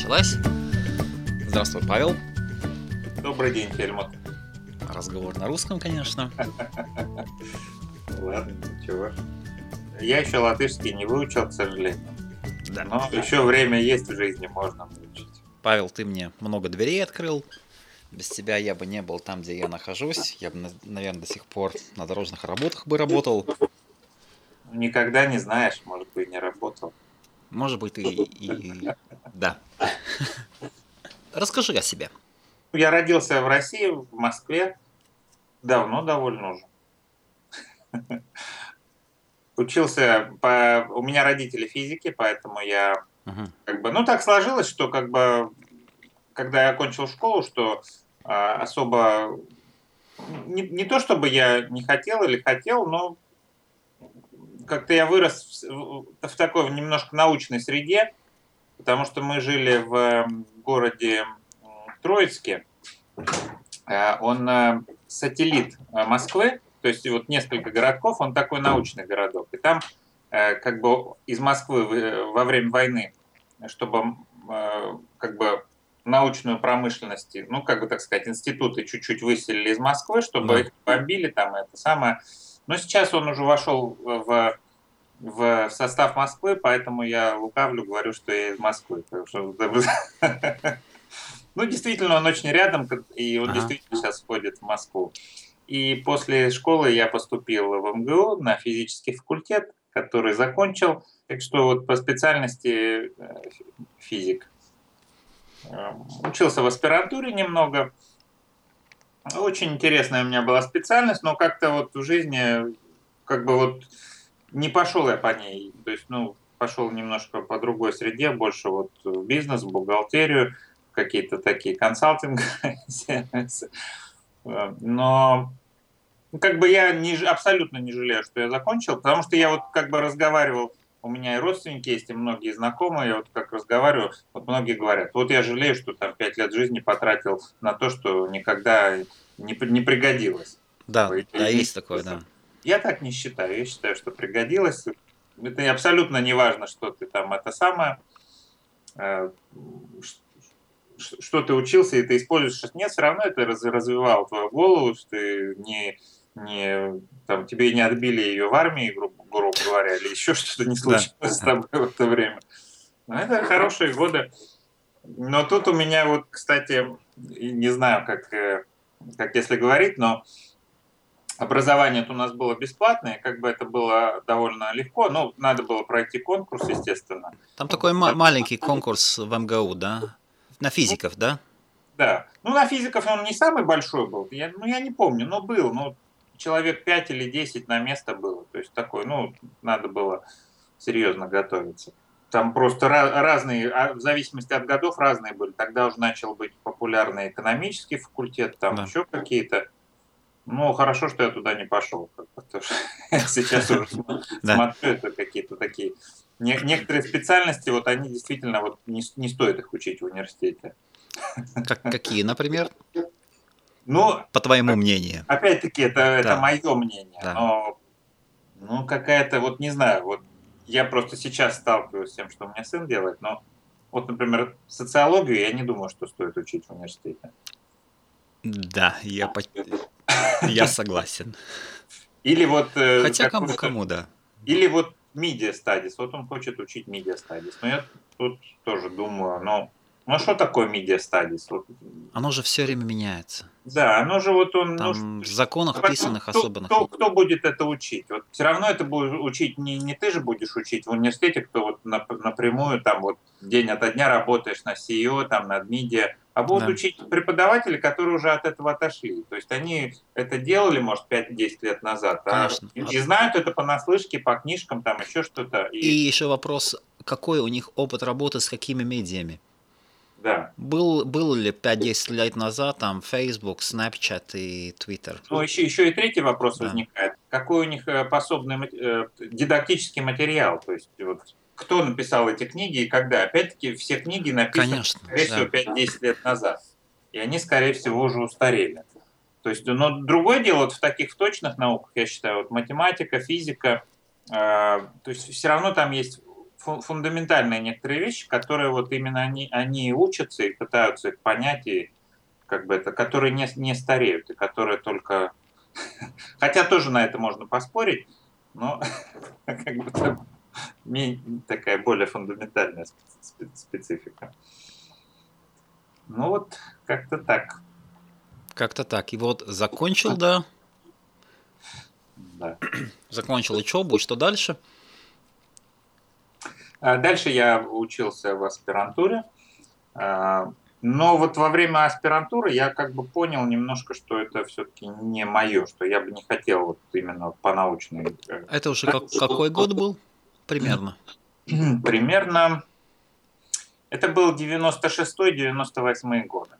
началась. Здравствуй, Павел. Добрый день, Хельмут. Разговор на русском, конечно. Ладно, ничего. Я еще латышский не выучил, к сожалению. Да. Но еще время есть в жизни, можно выучить. Павел, ты мне много дверей открыл. Без тебя я бы не был там, где я нахожусь. Я бы, наверное, до сих пор на дорожных работах бы работал. Никогда не знаешь, может быть, не работал. Может быть, и, и... да. Расскажи о себе. Я родился в России, в Москве. Давно довольно уже. Учился по... У меня родители физики, поэтому я Мгм. как бы... Ну, так сложилось, что как бы... Когда я окончил школу, что а, особо... Не, не то, чтобы я не хотел или хотел, но как-то я вырос в, в такой немножко научной среде, потому что мы жили в городе Троицке. Э, Он э, сателлит э, Москвы, то есть вот несколько городков, он такой научный городок. И там как бы из Москвы во время войны, чтобы как бы научную промышленность, ну, как бы так сказать, институты чуть-чуть выселили из Москвы, чтобы Да. их бомбили там, это самое. Но сейчас он уже вошел в, в состав Москвы, поэтому я лукавлю, говорю, что я из Москвы. что- Ну, действительно, он очень рядом, и он Ага. действительно сейчас входит в Москву. И после школы я поступил в МГУ на физический факультет, который закончил. Так что вот по специальности э, физик. Э, Учился в аспирантуре немного. Очень интересная у меня была специальность, но как-то вот в жизни как бы вот не пошел я по ней. То есть, ну, пошел немножко по другой среде, больше вот в бизнес, в бухгалтерию, какие-то такие консалтинг сервисы. Но как бы я не, абсолютно не жалею, что я закончил, потому что я вот как бы разговаривал, у меня и родственники есть, и многие знакомые, я вот как разговариваю, вот многие говорят, вот я жалею, что там пять лет жизни потратил на то, что никогда не, не пригодилось. Да, Ой, да, и- есть такое, да. Я так не считаю. Я считаю, что пригодилось. Это абсолютно не важно, что ты там это самое, э, что ты учился и ты используешь. Нет, все равно это раз- развивало твою голову, что ты не, не там, тебе не отбили ее в армии, грубо, грубо говоря, или еще что-то не случилось с тобой в это время. Но это хорошие годы. Но тут у меня вот, кстати, не знаю, как, э, как если говорить, но образование у нас было бесплатное, как бы это было довольно легко, ну, надо было пройти конкурс, естественно. Там такой ма- маленький конкурс в МГУ, да? На физиков, да? Да. Ну, на физиков он не самый большой был, я, ну, я не помню, но был, ну, человек 5 или 10 на место было, то есть такой, ну, надо было серьезно готовиться. Там просто разные, а в зависимости от годов разные были. Тогда уже начал быть популярный экономический факультет, там Да. еще какие-то. Ну, хорошо, что я туда не пошел. потому что Сейчас уже смотрю, это какие-то такие... не- Некоторые специальности, вот они действительно, вот не, не стоит их учить в университете. Как, какие, например, Ну, по твоему мнению? опять-таки, это, это Да. мое мнение. Да. Но, ну, какая-то, вот не знаю, вот я просто сейчас сталкиваюсь с тем, что у меня сын делает, но вот, например, социологию я не думаю, что стоит учить в университете. Да, я, по- я согласен. Или вот... э, Хотя кому, кому, да. Или вот media studies. Вот он хочет учить media studies. Но я тут тоже думаю, ну, ну что такое media studies? Вот, Оно же все время меняется. да, оно же вот он... ну, Там в законах Поэтому писанных кто, особенных. Кто, кто будет это учить? Вот все равно это будет учить не, не ты же будешь учить в университете, кто вот нап- напрямую там вот день ото дня работаешь на CEO, там над медиа, а будут Да. учить преподаватели, которые уже от этого отошли. То есть они это делали, может, 5-10 лет назад, а- Конечно. и, и знают это понаслышке, по книжкам, там еще что-то. И еще вопрос, какой у них опыт работы с какими медиами? Да. Был, был ли 5-10 лет назад там Facebook, Snapchat и Twitter? Ну, еще, еще и третий вопрос Да. возникает. Какой у них э, пособный э, дидактический материал? То есть вот кто написал эти книги и когда? Опять-таки все книги написаны, Конечно, скорее всего, да. 5-10 лет назад. И они, скорее всего, уже устарели. То есть, но другое дело, вот в таких точных науках, я считаю, вот математика, физика, э, то есть все равно там есть фундаментальные некоторые вещи, которые вот именно они, они учатся и пытаются их понять, и как бы это, которые не, не стареют, и которые только... Хотя тоже на это можно поспорить, но как бы там такая более фундаментальная специфика. Ну вот, как-то так. Как-то так. И вот закончил, да? Да. Закончил учебу, что дальше? А дальше я учился в аспирантуре. А, но вот во время аспирантуры я как бы понял немножко, что это все-таки не мое, что я бы не хотел вот именно по научной. Э, это уже как, какой год был примерно? Примерно. Это был 96-98 годы.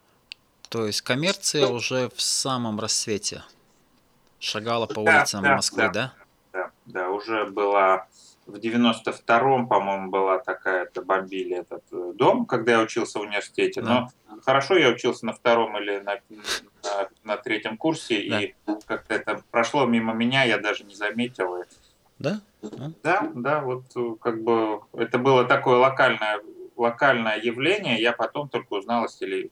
То есть коммерция уже в самом рассвете шагала по улицам да, Москвы, да? Да, да, да, уже была в 92-м, по-моему, была такая-то, бомбили этот э, дом, когда я учился в университете. Да. Но хорошо я учился на втором или на, на, на третьем курсе, да. и как-то это прошло мимо меня, я даже не заметил. И... Да? Да, да, вот э, как бы это было такое локальное локальное явление, я потом только узнал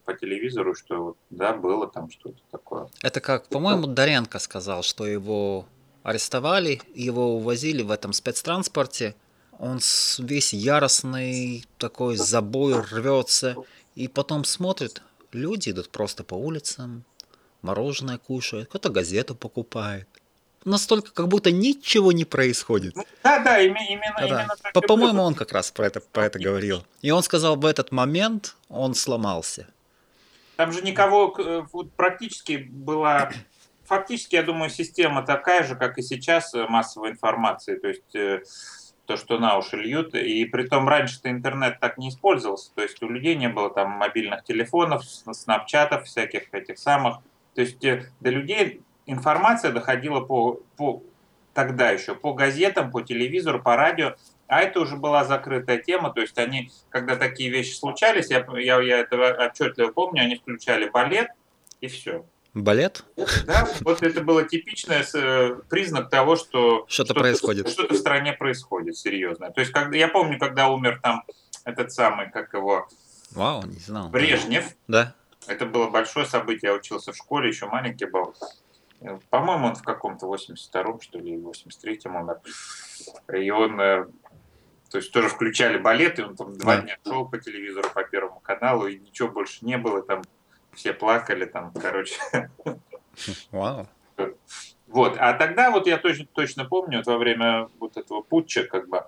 по телевизору, что да, было там что-то такое. Это как, по-моему, Даренко сказал, что его арестовали, его увозили в этом спецтранспорте. Он весь яростный, такой забой рвется. И потом смотрит, люди идут просто по улицам, мороженое кушают, кто-то газету покупает. Настолько, как будто ничего не происходит. Ну, да, да, именно, да, именно так. По- по-моему, он как раз про это, про это говорил. И он сказал, в этот момент он сломался. Там же никого э, вот, практически была фактически, я думаю, система такая же, как и сейчас э, массовой информации, то есть э, то, что на уши льют. И при том раньше-то интернет так не использовался, то есть у людей не было там мобильных телефонов, снапчатов, всяких этих самых. То есть э, до людей информация доходила по, по тогда еще по газетам, по телевизору, по радио, а это уже была закрытая тема, то есть они, когда такие вещи случались, я, я, я это отчетливо помню, они включали балет и все. Балет? Да, вот это было типичный э, признак того, что что-то, что происходит. Что-то в стране происходит серьезно. То есть, когда, я помню, когда умер там этот самый, как его... Вау, не знал. Брежнев. Да. Это было большое событие. Я учился в школе, еще маленький был. По-моему, он в каком-то 82-м, что ли, 83-м умер. И он э, то есть тоже включали балет, и он там два да. дня шел по телевизору, по Первому каналу, и ничего больше не было. Там все плакали там, короче. Вау. Вот, а тогда вот я точно, точно помню, вот во время вот этого путча как бы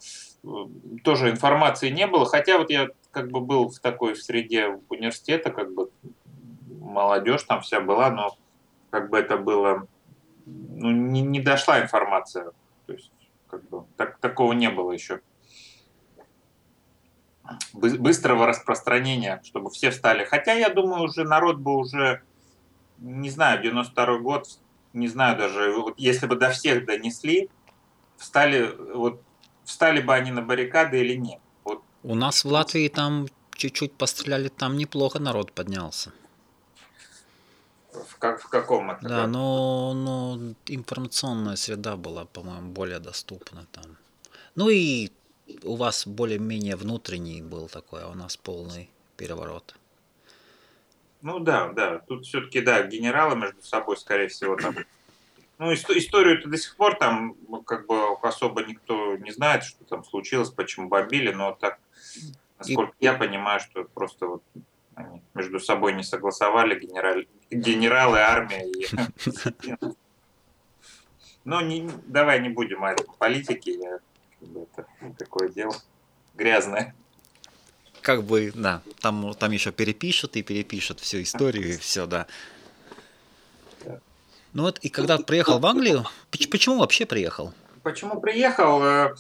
тоже информации не было, хотя вот я как бы был в такой в среде университета, как бы молодежь там вся была, но как бы это было, ну, не, не дошла информация, то есть как бы так, такого не было еще быстрого распространения, чтобы все встали. Хотя, я думаю, уже народ бы уже, не знаю, 92 год, не знаю даже, вот если бы до всех донесли, встали, вот, встали бы они на баррикады или нет. Вот. У нас в Латвии там чуть-чуть постреляли, там неплохо народ поднялся. В, как, в каком это? Да, но, но информационная среда была, по-моему, более доступна там. Ну и у вас более-менее внутренний был такой, а у нас полный переворот. Ну да, да. Тут все-таки, да, генералы между собой, скорее всего, там. Ну, историю-то до сих пор там ну, как бы особо никто не знает, что там случилось, почему бомбили, но так, насколько И... я понимаю, что просто вот они между собой не согласовали, генераль... генералы, армия и... Ну, не, давай не будем о политике, я это такое дело грязное. Как бы, да, там, там еще перепишут и перепишут всю историю и все, да. Ну вот, и когда приехал в Англию, почему вообще приехал? Почему приехал? Э,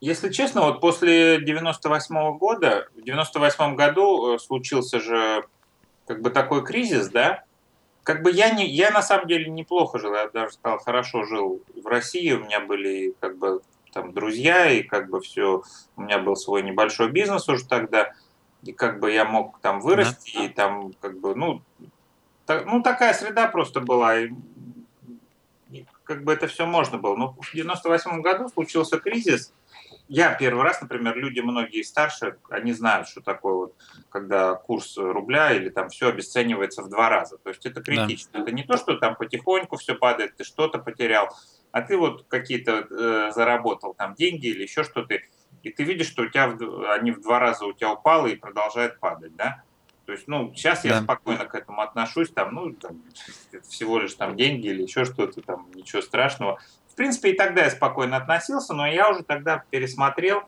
если честно, вот после 98 -го года, в 98 году э, случился же как бы такой кризис, да, как бы я не, я на самом деле неплохо жил, я даже сказал, хорошо жил в России, у меня были как бы друзья, и как бы все, у меня был свой небольшой бизнес уже тогда, и как бы я мог там вырасти, да. и там как бы, ну, так, ну такая среда просто была, и, и как бы это все можно было. Но в 98 году случился кризис, я первый раз, например, люди многие старше, они знают, что такое вот, когда курс рубля или там все обесценивается в два раза. То есть это критично. Да. Это не то, что там потихоньку все падает, ты что-то потерял, а ты вот какие-то э, заработал там деньги или еще что-то, и ты видишь, что у тебя в, они в два раза у тебя упало и продолжают падать, да? То есть, ну, сейчас да. я спокойно к этому отношусь, там, ну, там, всего лишь там деньги или еще что-то, там, ничего страшного. В принципе, и тогда я спокойно относился, но я уже тогда пересмотрел,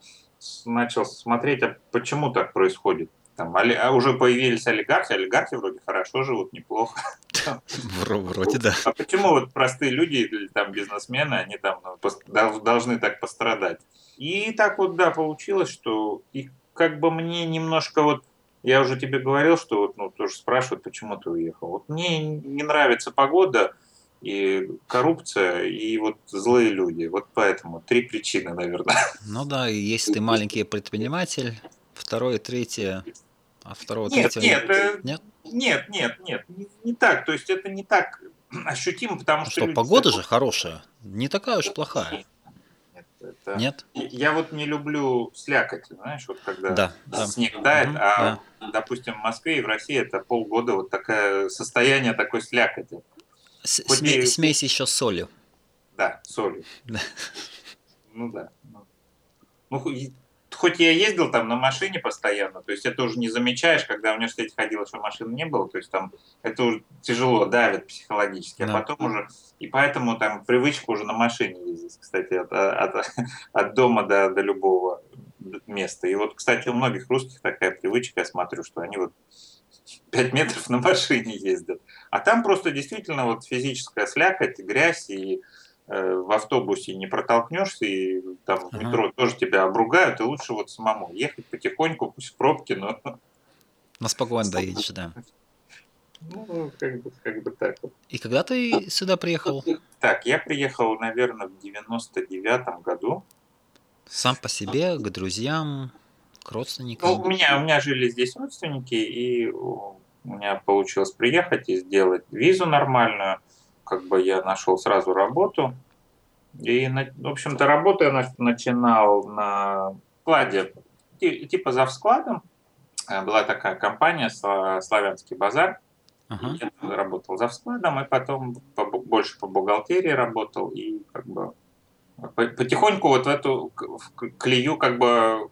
начал смотреть, а почему так происходит. Там а уже появились олигархи, олигархи вроде хорошо живут, неплохо. Вроде да. А почему вот простые люди или там бизнесмены, они там ну, должны так пострадать? И так вот, да, получилось, что и как бы мне немножко вот я уже тебе говорил, что вот, ну, тоже спрашивают, почему ты уехал. Вот мне не нравится погода, и коррупция, и вот злые люди. Вот поэтому три причины, наверное. Ну да, и если ты маленький предприниматель, второе, третье, а второго, нет, третьего... Нет, э, нет, нет, нет, нет, не, не так. То есть это не так ощутимо, потому ну, что... Что, погода же хорошая, не такая уж плохая. Это... Нет? Я вот не люблю слякоть, знаешь, вот когда да, да. снег тает, угу, а, да. допустим, в Москве и в России это полгода вот такое состояние такой слякоти. С Сме- и... Смесь еще с солью. Да, солью. Да. Ну да. Ну, ну хоть я ездил там на машине постоянно, то есть это уже не замечаешь, когда в университете ходил, что машины не было, то есть там это уже тяжело, давит психологически, а да. а потом уже, и поэтому там привычка уже на машине ездить, кстати, от, от, от дома до, до любого места. И вот, кстати, у многих русских такая привычка, я смотрю, что они вот 5 метров на машине ездят. А там просто действительно вот физическая слякоть, грязь и в автобусе не протолкнешься, и там в метро тоже тебя обругают, и лучше вот самому ехать потихоньку, пусть в пробке, но... На спокойно доедешь, да. Ну, как бы, как бы так вот. И когда ты сюда приехал? Так, я приехал, наверное, в 99-м году. Сам по себе, к друзьям, к родственникам? Ну, у меня, у меня жили здесь родственники, и у меня получилось приехать и сделать визу нормальную как бы я нашел сразу работу. И, в общем-то, работу я начинал на складе, типа за складом. Э, была такая компания «Славянский базар». Uh-huh. Я работал за складом, и потом больше по бухгалтерии работал, и как бы потихоньку вот в эту клею как бы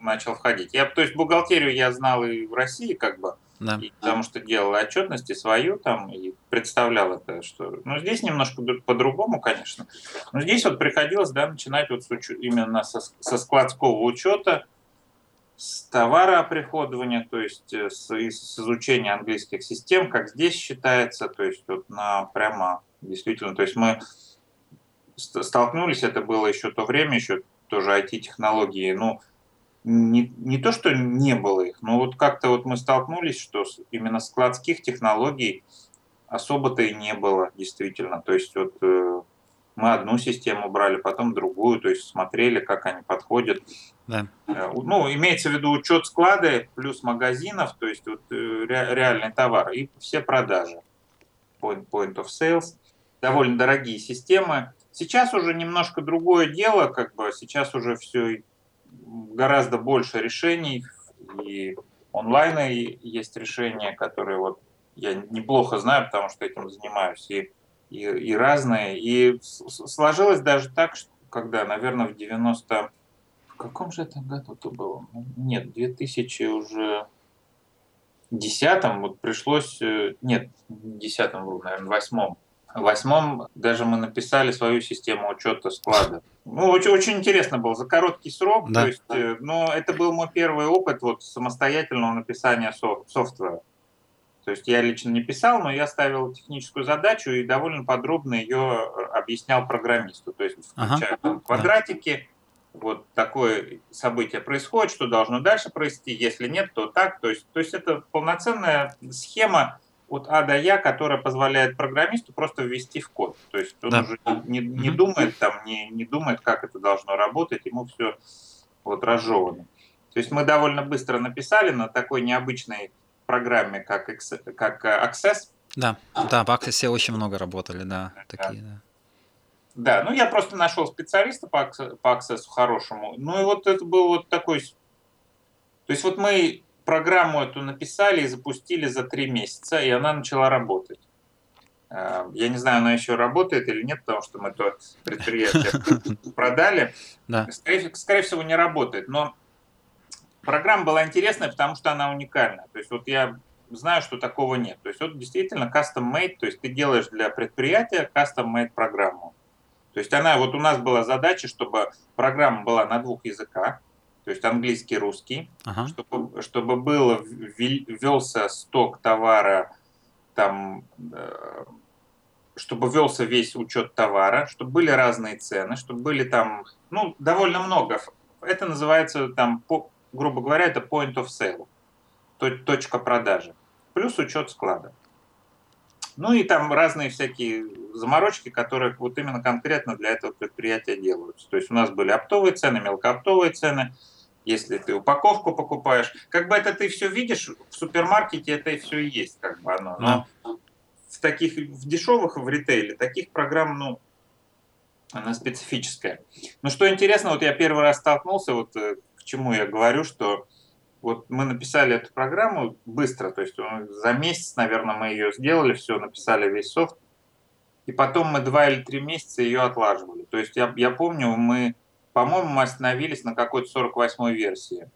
начал входить. Я, то есть бухгалтерию я знал и в России, как бы, да. И потому что делал отчетности свою там и представлял это, что... Ну, здесь немножко по-другому, конечно. Но здесь вот приходилось, да, начинать вот с уч... именно со, со складского учета, с товарооприходования, то есть э, с, с изучения английских систем, как здесь считается, то есть вот на прямо действительно, то есть мы столкнулись, это было еще то время, еще тоже IT-технологии, ну, не, не то, что не было их, но вот как-то вот мы столкнулись, что именно складских технологий особо-то и не было, действительно. То есть вот э, мы одну систему брали, потом другую, то есть смотрели, как они подходят. Да. Э, ну, имеется в виду учет склада плюс магазинов, то есть вот э, ре, реальный товар и все продажи. Point, point of sales. Довольно дорогие системы. Сейчас уже немножко другое дело, как бы сейчас уже все гораздо больше решений, и онлайн есть решения, которые вот я неплохо знаю, потому что этим занимаюсь, и, и, и разные. И сложилось даже так, что когда, наверное, в 90... В каком же это году это было? Нет, 2000 уже десятом вот пришлось... Э, нет, не десятом наверное, восьмом восьмом даже мы написали свою систему учета склада. Ну, очень, очень интересно было, за короткий срок. Да. То есть, но это был мой первый опыт вот, самостоятельного написания софт, софтвера. То есть я лично не писал, но я ставил техническую задачу и довольно подробно ее э, объяснял программисту. То есть включая ага. там, квадратики, да. вот такое событие происходит, что должно дальше произойти, если нет, то так. То есть, то есть это полноценная схема, от А до Я, которая позволяет программисту просто ввести в код. То есть он да. уже не, не думает там, не, не думает, как это должно работать, ему все вот разжевано. То есть мы довольно быстро написали на такой необычной программе, как, как Access. Да, да, в Access очень много работали, да, да. такие, да. Да, ну я просто нашел специалиста по, по аксессу хорошему. Ну и вот это был вот такой... То есть вот мы программу эту написали и запустили за три месяца, и она начала работать. Э, я не знаю, она еще работает или нет, потому что мы то предприятие продали. Да. Скорее, скорее всего, не работает. Но программа была интересная, потому что она уникальная. То есть вот я знаю, что такого нет. То есть вот действительно custom-made, то есть ты делаешь для предприятия custom-made программу. То есть она, вот у нас была задача, чтобы программа была на двух языках, то есть английский, русский, ага. чтобы, чтобы было, велся сток товара, там, э, чтобы велся весь учет товара, чтобы были разные цены, чтобы были там, ну, довольно много. Это называется там, по, грубо говоря, это point of sale, точка продажи, плюс учет склада. Ну и там разные всякие заморочки, которые вот именно конкретно для этого предприятия делаются. То есть у нас были оптовые цены, мелкооптовые цены, если ты упаковку покупаешь. Как бы это ты все видишь, в супермаркете это и все есть, как бы оно. Но в таких, в дешевых, в ритейле, таких программ, ну, она специфическая. Но что интересно, вот я первый раз столкнулся, вот э, к чему я говорю, что вот мы написали эту программу быстро, то есть э, за месяц, наверное, мы ее сделали, все, написали весь софт, и потом мы два или три месяца ее отлаживали. То есть я, я помню, мы по-моему, мы остановились на какой-то 48-й версии.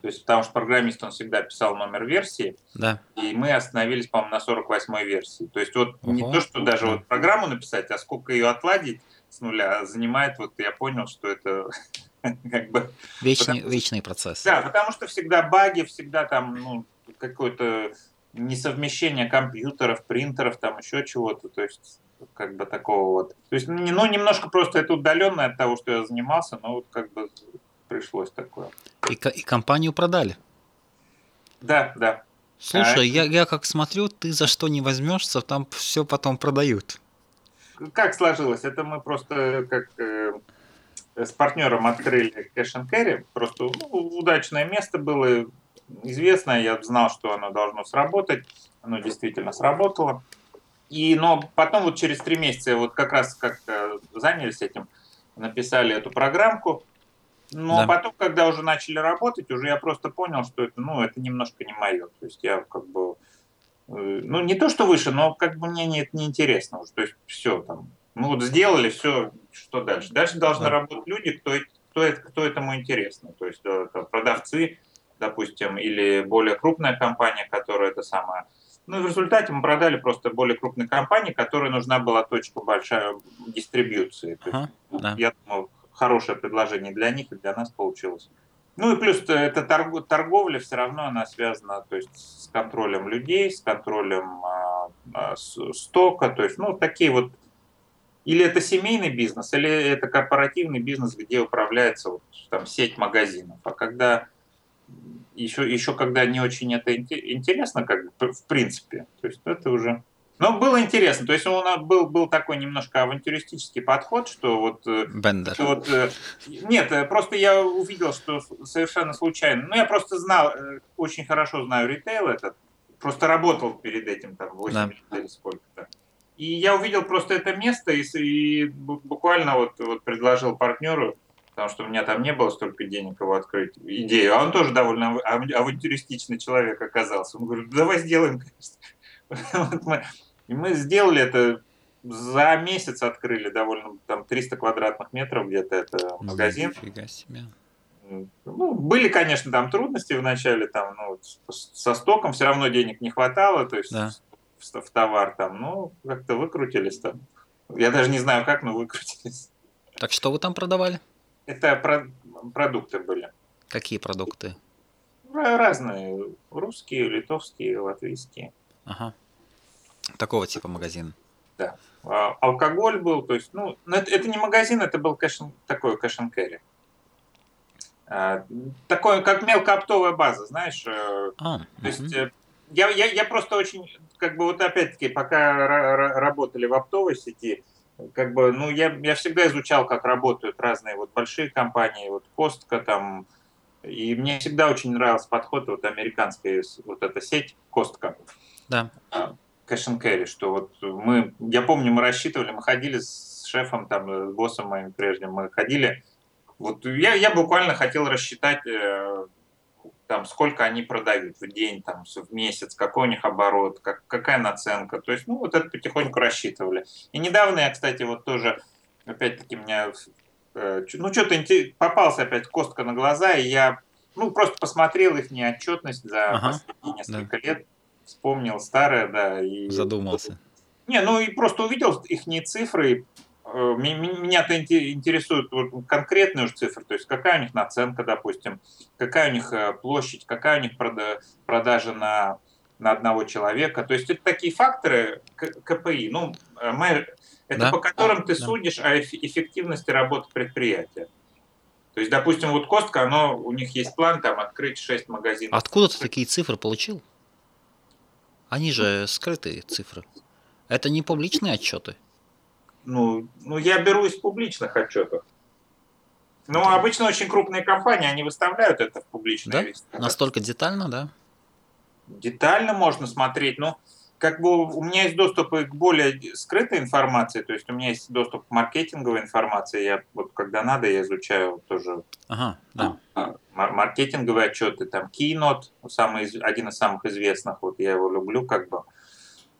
То есть, потому что программист, он всегда писал номер версии, да. и мы остановились, по-моему, на 48-й версии. То есть, вот Ого. не то, что даже вот программу написать, а сколько ее отладить с нуля занимает, вот я понял, что это как бы... Вечный, потому, вечный процесс. Да, потому что всегда баги, всегда там ну, какое-то несовмещение компьютеров, принтеров, там еще чего-то. То есть как бы такого вот. То есть, ну, немножко просто это удаленно от того, что я занимался, но вот как бы пришлось такое. И, и компанию продали? Да, да. Слушай, а я, я как смотрю, ты за что не возьмешься, там все потом продают. Как сложилось? Это мы просто как э, с партнером открыли Cash and Carry. Просто ну, удачное место было, известное. Я знал, что оно должно сработать. Оно действительно сработало. И, но потом вот через три месяца вот как раз как занялись этим, написали эту программку. Но да. потом, когда уже начали работать, уже я просто понял, что это, ну, это немножко не мое. То есть я как бы, э, ну, не то, что выше, но как бы мне не, это не интересно уже. То есть все там, ну вот сделали, все, что дальше? Дальше должны да. работать люди, кто, кто, кто этому интересно. То есть это продавцы, допустим, или более крупная компания, которая это самое ну и в результате мы продали просто более крупной компании, которой нужна была точка большая дистрибьюции. Ага, да. Я думаю, хорошее предложение для них и для нас получилось. Ну и плюс эта торговля все равно она связана то есть, с контролем людей, с контролем а, а, стока, то есть ну такие вот или это семейный бизнес, или это корпоративный бизнес, где управляется вот, там сеть магазинов. А когда еще, еще когда не очень это интересно, как бы, в принципе. То есть это уже... Но было интересно. То есть он был, был такой немножко авантюристический подход, что вот... Э, Бендер. Что вот, э, нет, э, просто я увидел, что совершенно случайно. Ну, я просто знал, очень хорошо знаю ритейл этот. Просто работал перед этим там 8 да. лет или сколько-то. И я увидел просто это место и, и буквально вот, вот предложил партнеру, потому что у меня там не было столько денег его открыть, идею. А он тоже довольно авантюристичный человек оказался. Он говорит, давай сделаем, конечно. И мы сделали это за месяц открыли довольно там 300 квадратных метров где-то это магазин. Нифига себе. Ну, были, конечно, там трудности в начале, там, ну, со стоком все равно денег не хватало, то есть да. в, в товар там, ну, как-то выкрутились там. Я даже не знаю как, но выкрутились. Так что вы там продавали? Это про продукты были. Какие продукты? Разные. Русские, литовские, латвийские. Ага. Такого типа магазин. Да. А, алкоголь был, то есть, ну, это, это не магазин, это был кэш, такой кэш carry. А, такое, как мелкооптовая база, знаешь. Э, а, то угу. есть, э, я, я, я просто очень, как бы вот опять-таки, пока работали в оптовой сети, как бы, ну, я, я всегда изучал, как работают разные вот большие компании, вот Костка там, и мне всегда очень нравился подход вот американской вот эта сеть Костка. Да. Cash and Carry, что вот мы, я помню, мы рассчитывали, мы ходили с шефом, там, с боссом моим прежним мы ходили. Вот я, я буквально хотел рассчитать, э, там, сколько они продают в день, там, в месяц, какой у них оборот, как, какая наценка. То есть, ну, вот это потихоньку рассчитывали. И недавно я, кстати, вот тоже, опять-таки, меня, э, ну, что-то попался опять костка на глаза, и я, ну, просто посмотрел их неотчетность за ага, последние несколько да. лет, вспомнил старое, да. И... Задумался. Не, ну и просто увидел их не цифры, меня-то интересуют конкретные уже цифры, то есть какая у них наценка, допустим, какая у них э, площадь, какая у них продажа на, на одного человека. То есть это такие факторы КПИ, ну, э, мы, это да? по которым ты да. судишь о эффективности работы предприятия. То есть, допустим, вот Костка, оно, у них есть план там открыть 6 магазинов. Откуда ты такие цифры получил? Они же скрытые цифры. Это не публичные отчеты ну, ну, я беру из публичных отчетов. Ну, обычно очень крупные компании, они выставляют это в публичные да? Листы. Настолько детально, да? Детально можно смотреть, но как бы у меня есть доступ к более скрытой информации, то есть у меня есть доступ к маркетинговой информации, я вот когда надо, я изучаю тоже ага, да. А, маркетинговые отчеты, там Keynote, самый, один из самых известных, вот я его люблю как бы,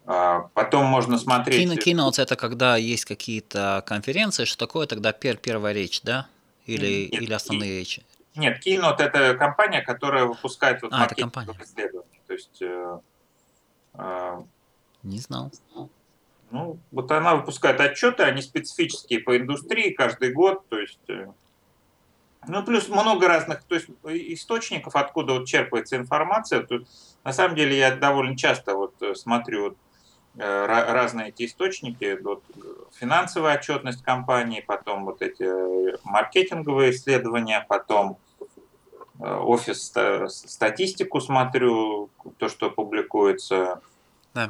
потом можно смотреть... Кино, keynotes это когда есть какие-то конференции, что такое тогда пер, первая речь, да? Или, нет, или основные и, речи? Нет, Keynote это компания, которая выпускает вот а, это компания. исследования. То есть... Э, э, Не знал. Ну, вот она выпускает отчеты, они специфические по индустрии каждый год, то есть... Э, ну, плюс много разных то есть, источников, откуда вот черпается информация. Тут, на самом деле я довольно часто вот э, смотрю вот, Э, разные эти источники, вот, финансовая отчетность компании, потом вот эти э, маркетинговые исследования, потом э, офис статистику смотрю, то, что публикуется. Да.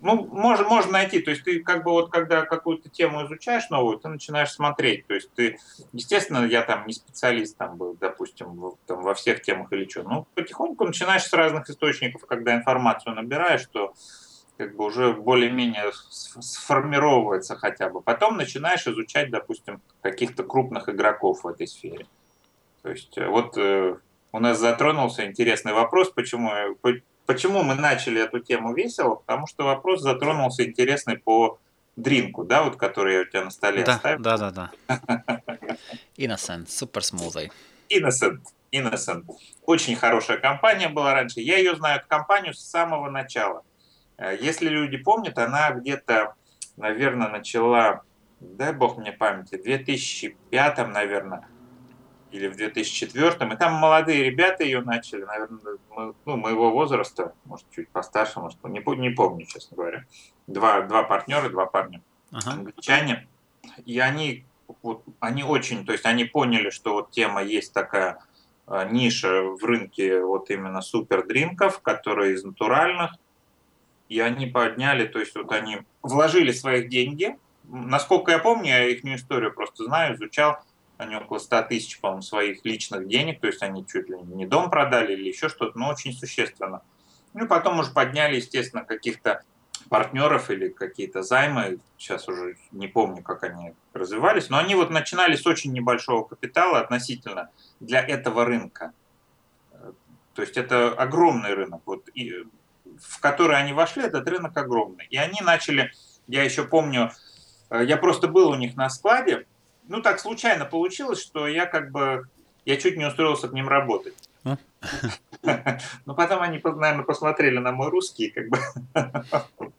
Ну, можно, можно найти. То есть ты как бы вот когда какую-то тему изучаешь новую, ты начинаешь смотреть. То есть ты, естественно, я там не специалист там был, допустим, там, во всех темах или что. Ну, потихоньку начинаешь с разных источников, когда информацию набираешь, что как бы уже более-менее сформировывается хотя бы. Потом начинаешь изучать, допустим, каких-то крупных игроков в этой сфере. То есть э, вот э, у нас затронулся интересный вопрос, почему, почему мы начали эту тему весело, потому что вопрос затронулся интересный по дринку, да, вот который я у тебя на столе да, оставил. Да, да, да. Innocent, супер смузой. Innocent, Innocent. Очень хорошая компания была раньше. Я ее знаю, эту компанию с самого начала. Э, если люди помнят, она где-то, наверное, начала, дай бог мне памяти, в 2005, наверное, или в 2004, и там молодые ребята ее начали, наверное, мы, ну, моего возраста, может, чуть постарше, может, не, не помню, честно говоря. Два, два партнера, два парня, ага. англичане, и они, вот, они очень, то есть они поняли, что вот тема есть такая э, ниша в рынке вот именно супердринков, которые из натуральных, и они подняли, то есть вот они вложили своих деньги. Насколько я помню, я их историю просто знаю, изучал, они около 100 тысяч, по-моему, своих личных денег, то есть они чуть ли не дом продали или еще что-то, но очень существенно. Ну и потом уже подняли, естественно, каких-то партнеров или какие-то займы, сейчас уже не помню, как они развивались, но они вот начинали с очень небольшого капитала относительно для этого рынка. То есть это огромный рынок. Вот и в который они вошли, этот рынок огромный. И они начали, я еще помню, э, я просто был у них на складе, ну так случайно получилось, что я как бы, я чуть не устроился к ним работать. А? Но потом они, наверное, посмотрели на мой русский, как бы,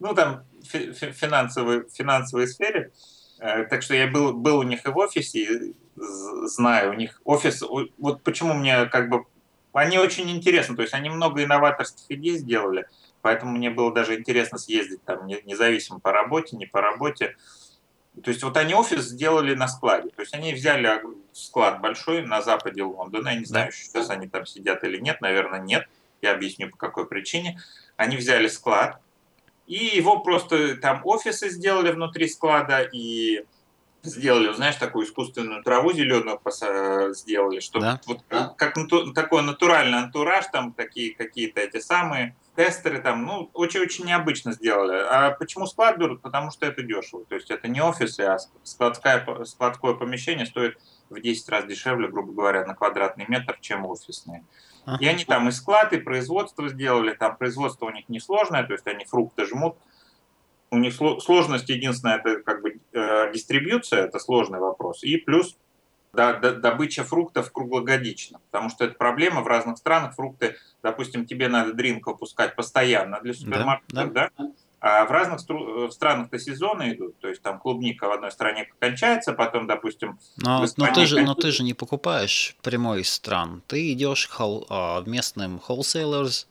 ну там финансовой, финансовой сфере. Э, так что я был, был у них и в офисе, знаю, у них офис, вот почему мне как бы они очень интересны, то есть они много инноваторских идей сделали, поэтому мне было даже интересно съездить там независимо по работе, не по работе. То есть вот они офис сделали на складе, то есть они взяли склад большой на западе Лондона, я не знаю, сейчас они там сидят или нет, наверное, нет, я объясню по какой причине. Они взяли склад, и его просто там офисы сделали внутри склада, и сделали, знаешь, такую искусственную траву зеленую сделали, чтобы да? вот как такой натуральный антураж, там такие какие-то эти самые тестеры там, ну, очень-очень необычно сделали. А почему склад берут? Потому что это дешево. То есть это не офисы, а складское, складское помещение стоит в 10 раз дешевле, грубо говоря, на квадратный метр, чем офисные. И они там и склад, и производство сделали. Там производство у них несложное, то есть они фрукты жмут. У них сложность единственная, это как бы э, дистрибьюция, это сложный вопрос. И плюс добыча фруктов круглогодично, потому что это проблема в разных странах. Фрукты, допустим, тебе надо дринк выпускать постоянно для супермаркетов, да? да? А в разных стру- странах-то сезоны идут, то есть там клубника в одной стране кончается, потом, допустим... Но, но, ты, же, но ты же не покупаешь прямой из стран, ты идешь хол- а, местным wholesalers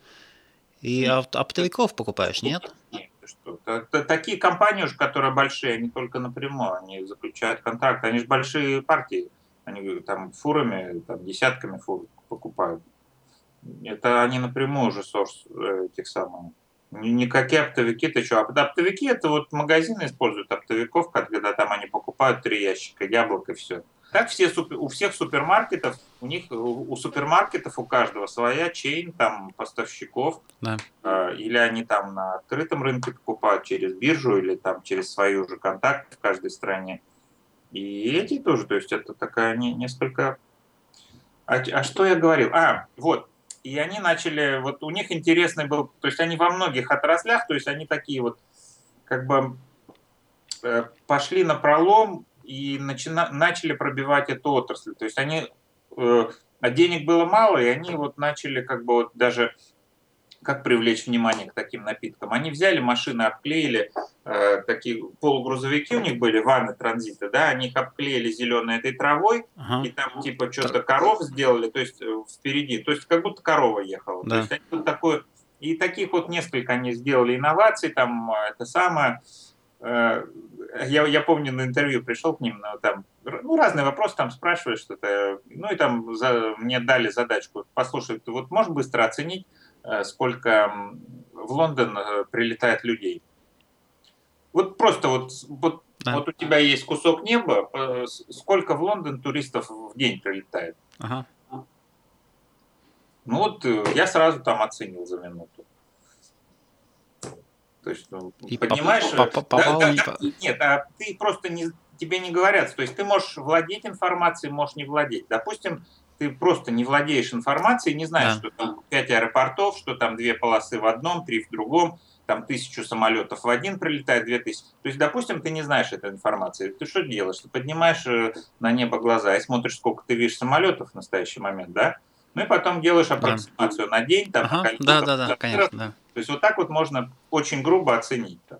и оптовиков покупаешь, нет? Нет, что? Такие компании уже, которые большие, они только напрямую, они заключают контракты, они же большие партии они там фурами, там десятками фур покупают. Это они напрямую уже сорс э, этих самых. Никакие оптовики, ты что? Оптовики это вот магазины используют оптовиков, когда там они покупают три ящика яблок и все. Так все, у всех супермаркетов, у них, у супермаркетов у каждого своя чейн там поставщиков. Да. Э, или они там на открытом рынке покупают через биржу или там через свою же контакт в каждой стране. И эти тоже, то есть это такая не, несколько... А, а что я говорил? А, вот, и они начали, вот у них интересный был, то есть они во многих отраслях, то есть они такие вот, как бы э, пошли на пролом и начина, начали пробивать эту отрасль. То есть они, э, а денег было мало, и они вот начали как бы вот даже как привлечь внимание к таким напиткам? Они взяли машины, обклеили, э, такие полугрузовики у них были, ванны транзита, да, они их обклеили зеленой этой травой, ага. и там типа что-то коров сделали, то есть э, впереди, то есть как будто корова ехала. Да. То есть они вот такое, и таких вот несколько они сделали инноваций, там э, это самое, я, я помню, на интервью пришел к ним, но там, ну, разные вопросы там спрашивали что-то, ну, и там за, мне дали задачку, послушай, ты вот можешь быстро оценить, Э, сколько в Лондон э, прилетает людей. Вот просто вот, вот, да. вот у тебя есть кусок неба, э, сколько в Лондон туристов в день прилетает? Ага. Ну вот я сразу там оценил за минуту. То есть, ну, и понимаешь, по, по, да, да, да, нет, а ты просто не, тебе не говорят. То есть ты можешь владеть информацией, можешь не владеть. Допустим, ты просто не владеешь информацией, не знаешь, да. что там пять аэропортов, что там две полосы в одном, три в другом, там тысячу самолетов в один прилетает, две тысячи. То есть, допустим, ты не знаешь этой информации. Ты что делаешь? Ты поднимаешь э, на небо глаза и смотришь, сколько ты видишь самолетов в настоящий момент, да? Ну и потом делаешь аппроксимацию да. на день, там, ага, да, да, да, конечно, да. То есть вот так вот можно очень грубо оценить. -то.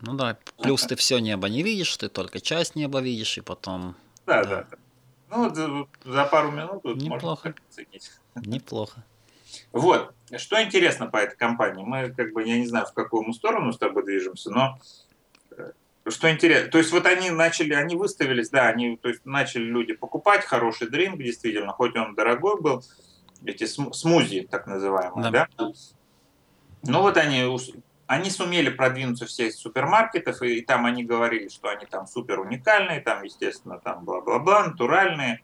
Ну да, плюс ты все небо не видишь, ты только часть неба видишь, и потом... Да, да, да. Ну, за, за пару минут Неплохо. можно оценить. Неплохо. Вот. Что интересно по этой компании? Мы, как бы, я не знаю, в какую мы сторону с тобой движемся, но э, что интересно, то есть вот они начали, они выставились, да, они, то есть начали люди покупать хороший дринг, действительно, хоть он дорогой был, эти смузи, так называемые, да. да? Ну вот они они сумели продвинуться все из супермаркетов, и, и там они говорили, что они там супер уникальные, там, естественно, там бла-бла-бла, натуральные,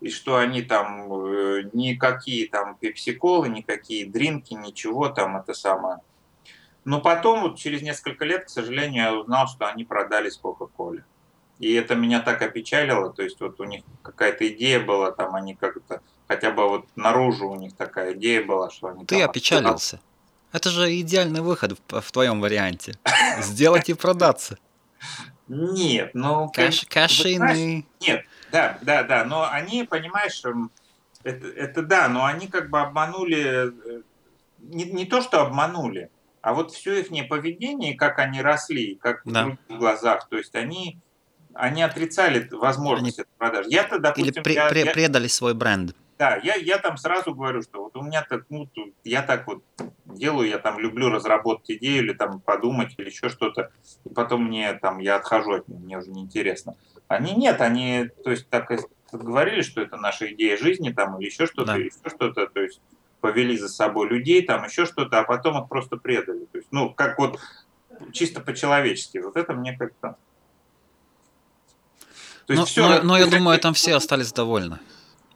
и что они там э, никакие там пепси-колы, никакие дринки, ничего там, это самое. Но потом, вот через несколько лет, к сожалению, я узнал, что они продались Кока-Коле. И это меня так опечалило, то есть вот у них какая-то идея была, там они как-то, хотя бы вот наружу у них такая идея была, что они... Ты там опечалился? Это же идеальный выход в, в твоем варианте. Сделать и продаться. Нет, ну... Кэш, кэшины... Нет, да, да, да, но они, понимаешь, эм, это, это да, но они как бы обманули, э, не, не то, что обманули, а вот все их поведение, как они росли, как да. в глазах, то есть они, они отрицали возможность они... продаж. Я-то, допустим, Или при, я, при, я... предали свой бренд. Да, я, я там сразу говорю, что вот у меня так, ну, я так вот делаю, я там люблю разработать идею или там подумать или еще что-то, и потом мне там, я отхожу от них, мне уже неинтересно. Они нет, они, то есть так говорили, что это наша идея жизни там или еще что-то, да. или еще что-то, то есть повели за собой людей, там еще что-то, а потом их просто предали. То есть, ну, как вот чисто по-человечески. Вот это мне как-то... То есть но, все, но, но я думаю, там все остались довольны.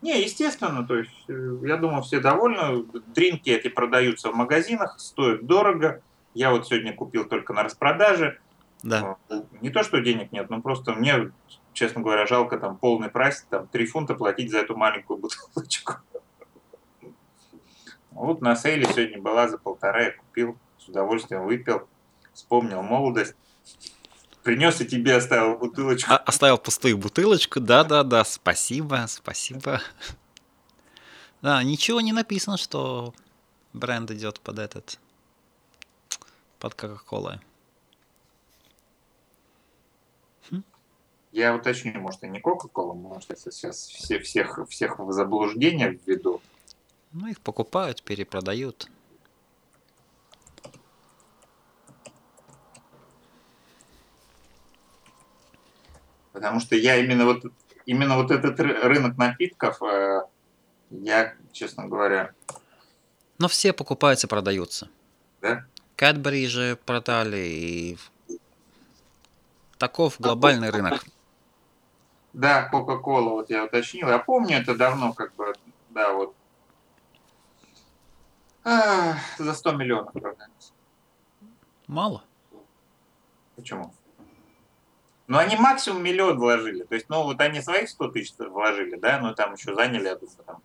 Не, естественно, то есть, э, я думаю, все довольны. Дринки эти продаются в магазинах, стоят дорого. Я вот сегодня купил только на распродаже. Да. Не то, что денег нет, но просто мне, честно говоря, жалко там полный прайс, там 3 фунта платить за эту маленькую бутылочку. Вот на сейле сегодня была за полтора, я купил, с удовольствием выпил, вспомнил молодость. Принес и тебе оставил бутылочку. А, оставил пустую бутылочку, да-да-да, спасибо, спасибо. Да, ничего не написано, что бренд идет под этот, под Кока-Колой. Хм? Я уточню, может, и не Кока-Кола, может, я сейчас все, всех, всех в заблуждение введу. Ну, их покупают, перепродают. Потому что я именно вот, именно вот этот рынок напитков, э, я, честно говоря... Но все покупаются, продаются. Да? Кадбери же продали, и таков глобальный рынок. Да, Кока-Кола, вот я уточнил. Я помню это давно, как бы, да, вот. А, за 100 миллионов продается. Мало. Почему? Ну, они максимум миллион вложили. То есть, ну, вот они своих 100 тысяч вложили, да, ну, там еще заняли, я думаю, там,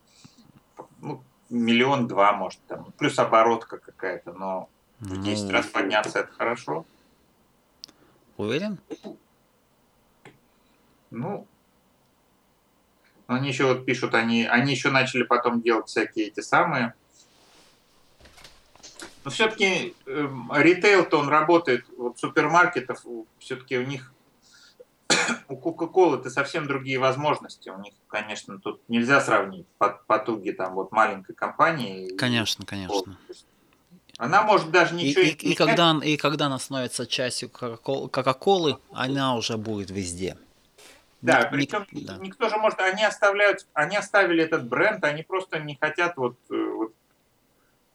ну, миллион-два, может, там, плюс оборотка какая-то, но в 10 ну, раз подняться это хорошо. Уверен? Ну, они еще вот пишут, они, они еще начали потом делать всякие эти самые. Но все-таки э, ритейл-то он работает, вот супермаркетов, все-таки у них у Coca-Cola это совсем другие возможности. У них, конечно, тут нельзя сравнить потуги там вот маленькой компании. Конечно, конечно. Она может даже ничего и, и, и когда и когда она становится частью Кока-Колы, она уже будет везде. Да, Ник, причем да. никто же может, они оставляют, они оставили этот бренд, они просто не хотят вот, э, вот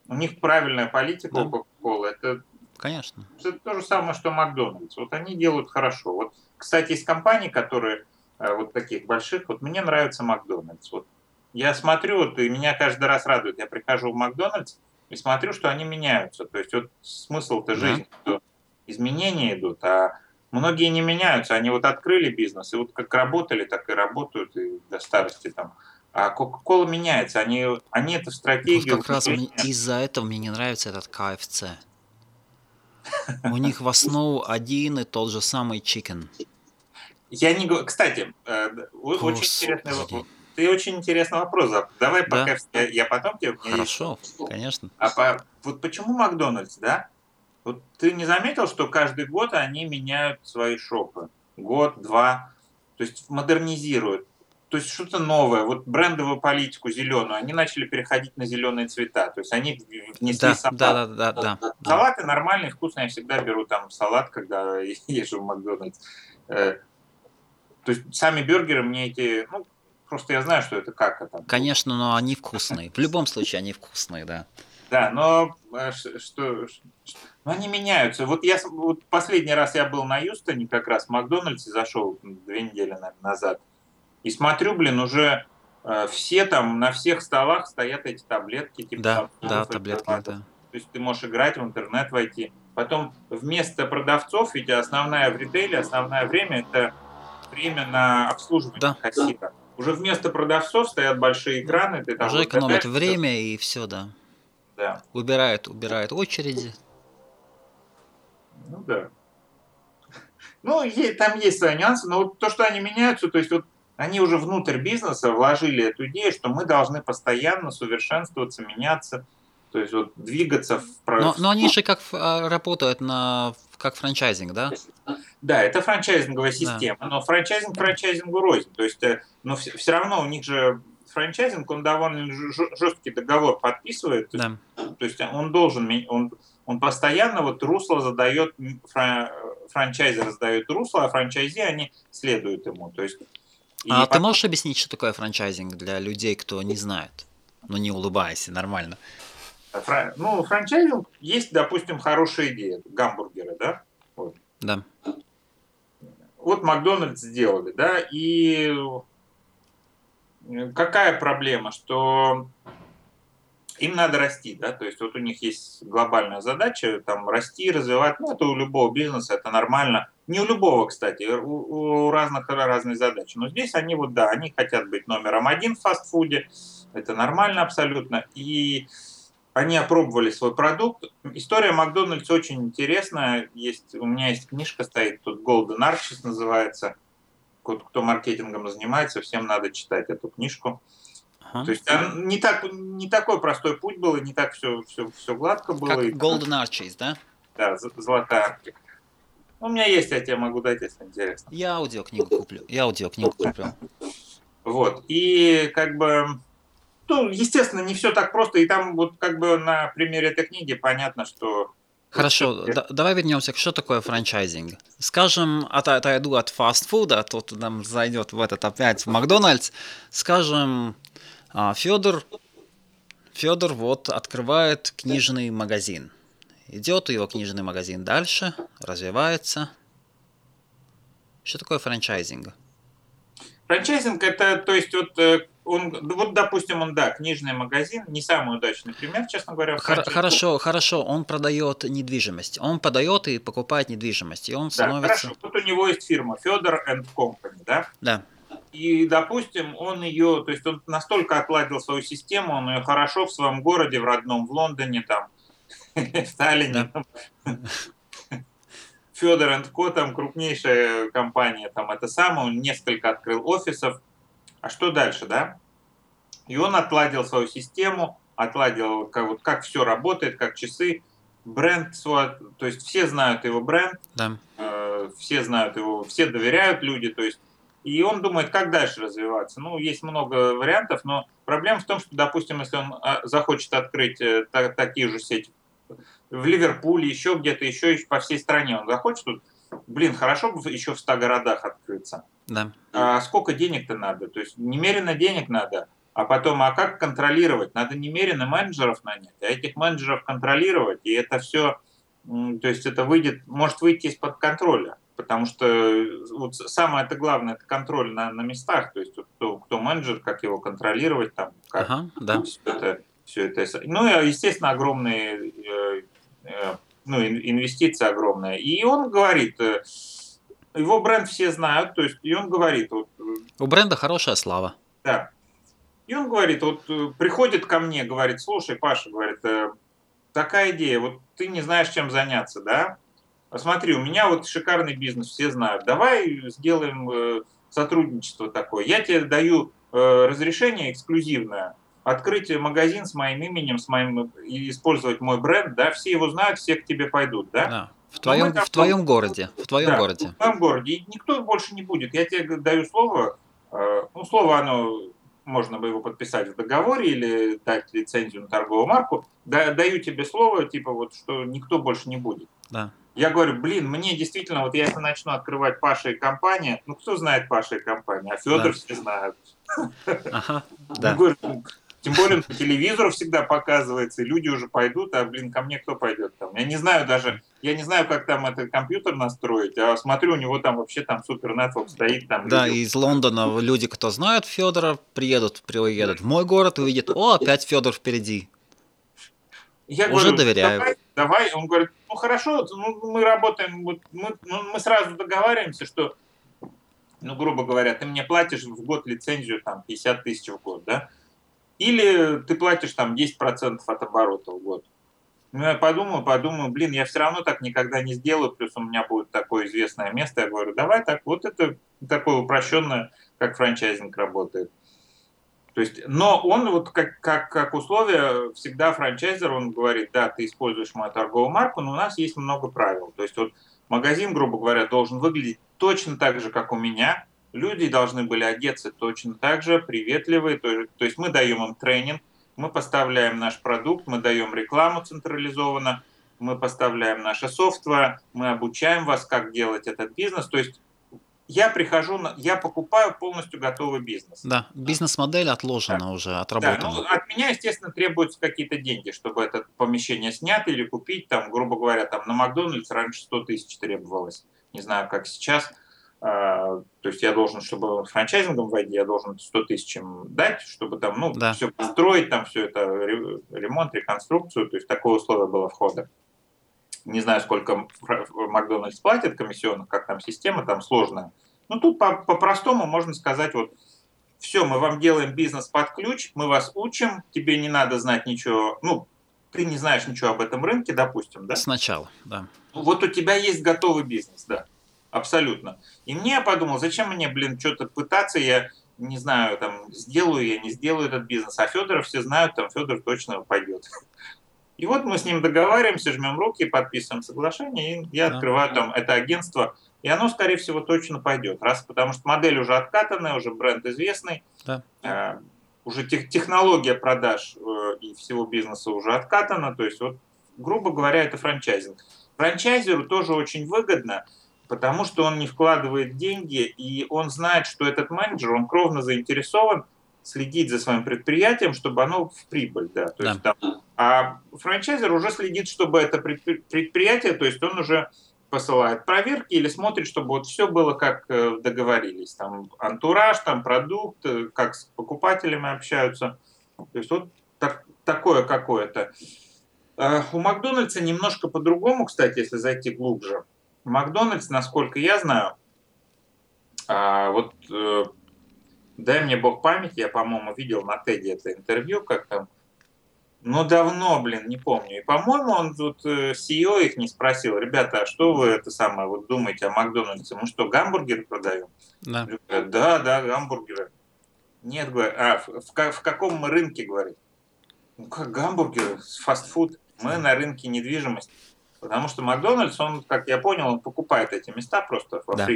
у них правильная политика да. у Coca-Cola. Это Конечно. Это то же самое, что Макдональдс. Вот они делают хорошо. Вот кстати, из компаний, которые э, вот таких больших, вот мне нравится Макдональдс. Вот я смотрю, вот, и меня каждый раз радует. Я прихожу в Макдональдс и смотрю, что они меняются. То есть вот смысл-то жизни, что изменения идут, а многие не меняются. Они вот открыли бизнес, и вот как работали, так и работают и до старости там. А Coca-Cola меняется, они, они это в стратегии. Вот как раз из-за этого мне не нравится этот КФЦ. У них в основу один и тот же самый чикен. Я не говорю... Кстати, э, очень интересный вопрос. Ты очень интересный вопрос. Давай да. пока я, я потом тебе... Хорошо, есть... конечно. А по, вот почему Макдональдс, да? Вот ты не заметил, что каждый год они меняют свои шопы? Год, два. То есть модернизируют то есть что-то новое, вот брендовую политику зеленую, они начали переходить на зеленые цвета, то есть они внесли да, салат. Да, да, да, да. Салаты нормальные, вкусные, я всегда беру там салат, когда езжу в Макдональдс. То есть сами бюргеры мне эти, ну, просто я знаю, что это как это. Конечно, но они вкусные. В любом случае они вкусные, да. Да, но э, что, но они меняются. Вот я вот последний раз я был на Юстоне, как раз в Макдональдсе зашел две недели наверное, назад. И смотрю, блин, уже э, все там, на всех столах стоят эти таблетки. Типа, да, да, таблетки, да. То есть ты можешь играть в интернет, войти. Потом вместо продавцов, ведь основная в ритейле, основное время это время на обслуживание да. кассира. Уже вместо продавцов стоят большие экраны. Ты там Уже экономят время и все, да. Да. Убирают, убирают очереди. Ну да. Ну, там есть свои нюансы, но вот то, что они меняются, то есть вот они уже внутрь бизнеса вложили эту идею, что мы должны постоянно совершенствоваться, меняться, то есть вот двигаться в... Но, но они же как а, работают на как франчайзинг, да? Да, это франчайзинговая система, да. но франчайзинг франчайзингу рознь. То есть, э, но все, все равно у них же франчайзинг, он довольно жесткий договор подписывает. То, да. есть, то есть он должен, он, он постоянно вот русло задает, франчайзер задает русло, а франчайзи, они следуют ему. То есть а потом... ты можешь объяснить, что такое франчайзинг для людей, кто не знает? Ну, не улыбайся, нормально. Фран... Ну, франчайзинг есть, допустим, хорошая идея. Гамбургеры, да? Вот. Да. Вот Макдональдс сделали, да, и какая проблема, что им надо расти, да, то есть вот у них есть глобальная задача, там, расти, развивать, ну, это у любого бизнеса, это нормально, не у любого, кстати, у, у разных разные задачи, но здесь они вот, да, они хотят быть номером один в фастфуде, это нормально абсолютно, и они опробовали свой продукт. История Макдональдс очень интересная, есть, у меня есть книжка стоит, тут Golden Arches называется, кто маркетингом занимается, всем надо читать эту книжку. Ага. То есть там не, так, не такой простой путь был, и не так все, все, все гладко было. Как Golden Arches, да? Да, золотая арка. У меня есть, я тебе могу дать, если интересно. Я аудиокнигу куплю. Я аудиокнигу куплю. Вот. И как бы, ну, естественно, не все так просто. И там вот как бы на примере этой книги понятно, что Хорошо, да, давай вернемся к что такое франчайзинг. Скажем, от, отойду от фастфуда, тут нам зайдет в этот опять в Макдональдс. Скажем, а Федор, Федор вот открывает книжный магазин. Идет его книжный магазин дальше, развивается. Что такое франчайзинг? Франчайзинг это, то есть вот э, он, вот допустим, он да, книжный магазин, не самый удачный пример, честно говоря. Хорошо, хорошо, он продает недвижимость, он продает и покупает недвижимость, и он становится. Да, хорошо, вот у него есть фирма Федор and Company, да? Да. И, допустим, он ее, то есть он настолько отладил свою систему, он ее хорошо в своем городе, в родном, в Лондоне, там, в Сталине, Федор Ко, там крупнейшая компания, там это самое, он несколько открыл офисов. А что дальше, да? И он отладил свою систему, отладил, как, вот, как все работает, как часы, бренд свой, то есть все знают его бренд, да. э, все знают его, все доверяют люди, то есть и он думает, как дальше развиваться. Ну, есть много вариантов, но проблема в том, что, допустим, если он а, захочет открыть э, такие же сети в Ливерпуле, еще где-то, еще по всей стране, он захочет блин, хорошо бы еще в 100 городах открыться. Да. А сколько денег-то надо? То есть немерено денег надо, а потом, а как контролировать? Надо немерено менеджеров нанять, а этих менеджеров контролировать, и это все, то есть это выйдет, может выйти из-под контроля потому что вот самое это главное это контроль на, на местах, то есть кто, кто менеджер, как его контролировать, там, как ага, да. все это, все это. Ну и естественно огромные э, э, ну, инвестиции огромные. И он говорит, э, его бренд все знают, то есть и он говорит, вот, у бренда хорошая слава. Да. И он говорит, вот приходит ко мне, говорит, слушай, Паша, говорит, такая идея, вот ты не знаешь, чем заняться, да? смотри, у меня вот шикарный бизнес, все знают, давай сделаем э, сотрудничество такое. Я тебе даю э, разрешение эксклюзивное, открыть магазин с моим именем, с моим использовать мой бренд, да, все его знают, все к тебе пойдут, да? да. В твоем, там, в твоем городе, в твоем да, городе. В твоем городе. И никто больше не будет. Я тебе даю слово, э, ну, слово оно можно бы его подписать в договоре или дать лицензию на торговую марку. Да, даю тебе слово, типа вот, что никто больше не будет. Да. Я говорю, блин, мне действительно, вот я если начну открывать Паша и компания, ну кто знает Паша и компания, а Федор да. все знают. Ага, да. говорю, тем более по телевизору всегда показывается, и люди уже пойдут, а, блин, ко мне кто пойдет там? Я не знаю даже, я не знаю, как там этот компьютер настроить, а смотрю, у него там вообще там супер нетворк стоит. Там да, люди... из Лондона люди, кто знают Федора, приедут, приедут в мой город, увидят, о, опять Федор впереди. Я Уже говорю, доверяю. Давай, давай. Он говорит, ну хорошо, ну, мы работаем, вот, мы, ну, мы сразу договариваемся, что, ну, грубо говоря, ты мне платишь в год лицензию там 50 тысяч в год, да? Или ты платишь там 10% от оборота в год. Ну, я подумаю, подумаю, блин, я все равно так никогда не сделаю, плюс у меня будет такое известное место. Я говорю, давай так, вот это такое упрощенное, как франчайзинг работает. То есть, но он вот как, как, как условие всегда франчайзер, он говорит, да, ты используешь мою торговую марку, но у нас есть много правил. То есть вот магазин, грубо говоря, должен выглядеть точно так же, как у меня. Люди должны были одеться точно так же, приветливые. То, то есть мы даем им тренинг, мы поставляем наш продукт, мы даем рекламу централизованно, мы поставляем наше софтвер, мы обучаем вас, как делать этот бизнес. То есть я прихожу, я покупаю полностью готовый бизнес. Да, бизнес-модель отложена да. уже, отработана. Да, ну, от меня, естественно, требуются какие-то деньги, чтобы это помещение снять или купить, там, грубо говоря, там на Макдональдс раньше 100 тысяч требовалось, не знаю, как сейчас. А, то есть я должен, чтобы франчайзингом войти, я должен 100 тысяч им дать, чтобы там, ну, да. все построить, там все это, ремонт, реконструкцию, то есть такое условие было входа. Не знаю, сколько Макдональдс платит комиссионных, как там система, там сложная. Ну, тут по-простому по можно сказать, вот, все, мы вам делаем бизнес под ключ, мы вас учим, тебе не надо знать ничего, ну, ты не знаешь ничего об этом рынке, допустим, да? Сначала, да. Вот у тебя есть готовый бизнес, да, абсолютно. И мне я подумал, зачем мне, блин, что-то пытаться, я не знаю, там, сделаю я, не сделаю этот бизнес, а Федора все знают, там, Федор точно пойдет. И вот мы с ним договариваемся, жмем руки, подписываем соглашение, и я да. открываю там это агентство, и оно, скорее всего, точно пойдет. Раз, потому что модель уже откатанная, уже бренд известный, да. э, уже тех, технология продаж э, и всего бизнеса уже откатана, то есть вот, грубо говоря, это франчайзинг. Франчайзеру тоже очень выгодно, потому что он не вкладывает деньги, и он знает, что этот менеджер, он кровно заинтересован следить за своим предприятием, чтобы оно в прибыль. Да, то да. Есть, там, а франчайзер уже следит, чтобы это предприятие, то есть он уже посылает проверки или смотрит, чтобы вот все было как э, договорились. Там антураж, там продукт, э, как с покупателями общаются. То есть вот так, такое какое-то. Э, у Макдональдса немножко по-другому, кстати, если зайти глубже. Макдональдс, насколько я знаю, а, вот дай мне бог памяти, я, по-моему, видел на Теди это интервью, как там, ну, давно, блин, не помню. И, по-моему, он тут э, CEO их не спросил, ребята, а что вы это самое вот думаете о Макдональдсе? Мы что, гамбургеры продаем? Да. Да, да, гамбургеры. Нет, говорю, а в, в, в каком мы рынке, говорит? Ну, как гамбургеры, фастфуд. Мы на рынке недвижимости. Потому что Макдональдс, он, как я понял, он покупает эти места просто да.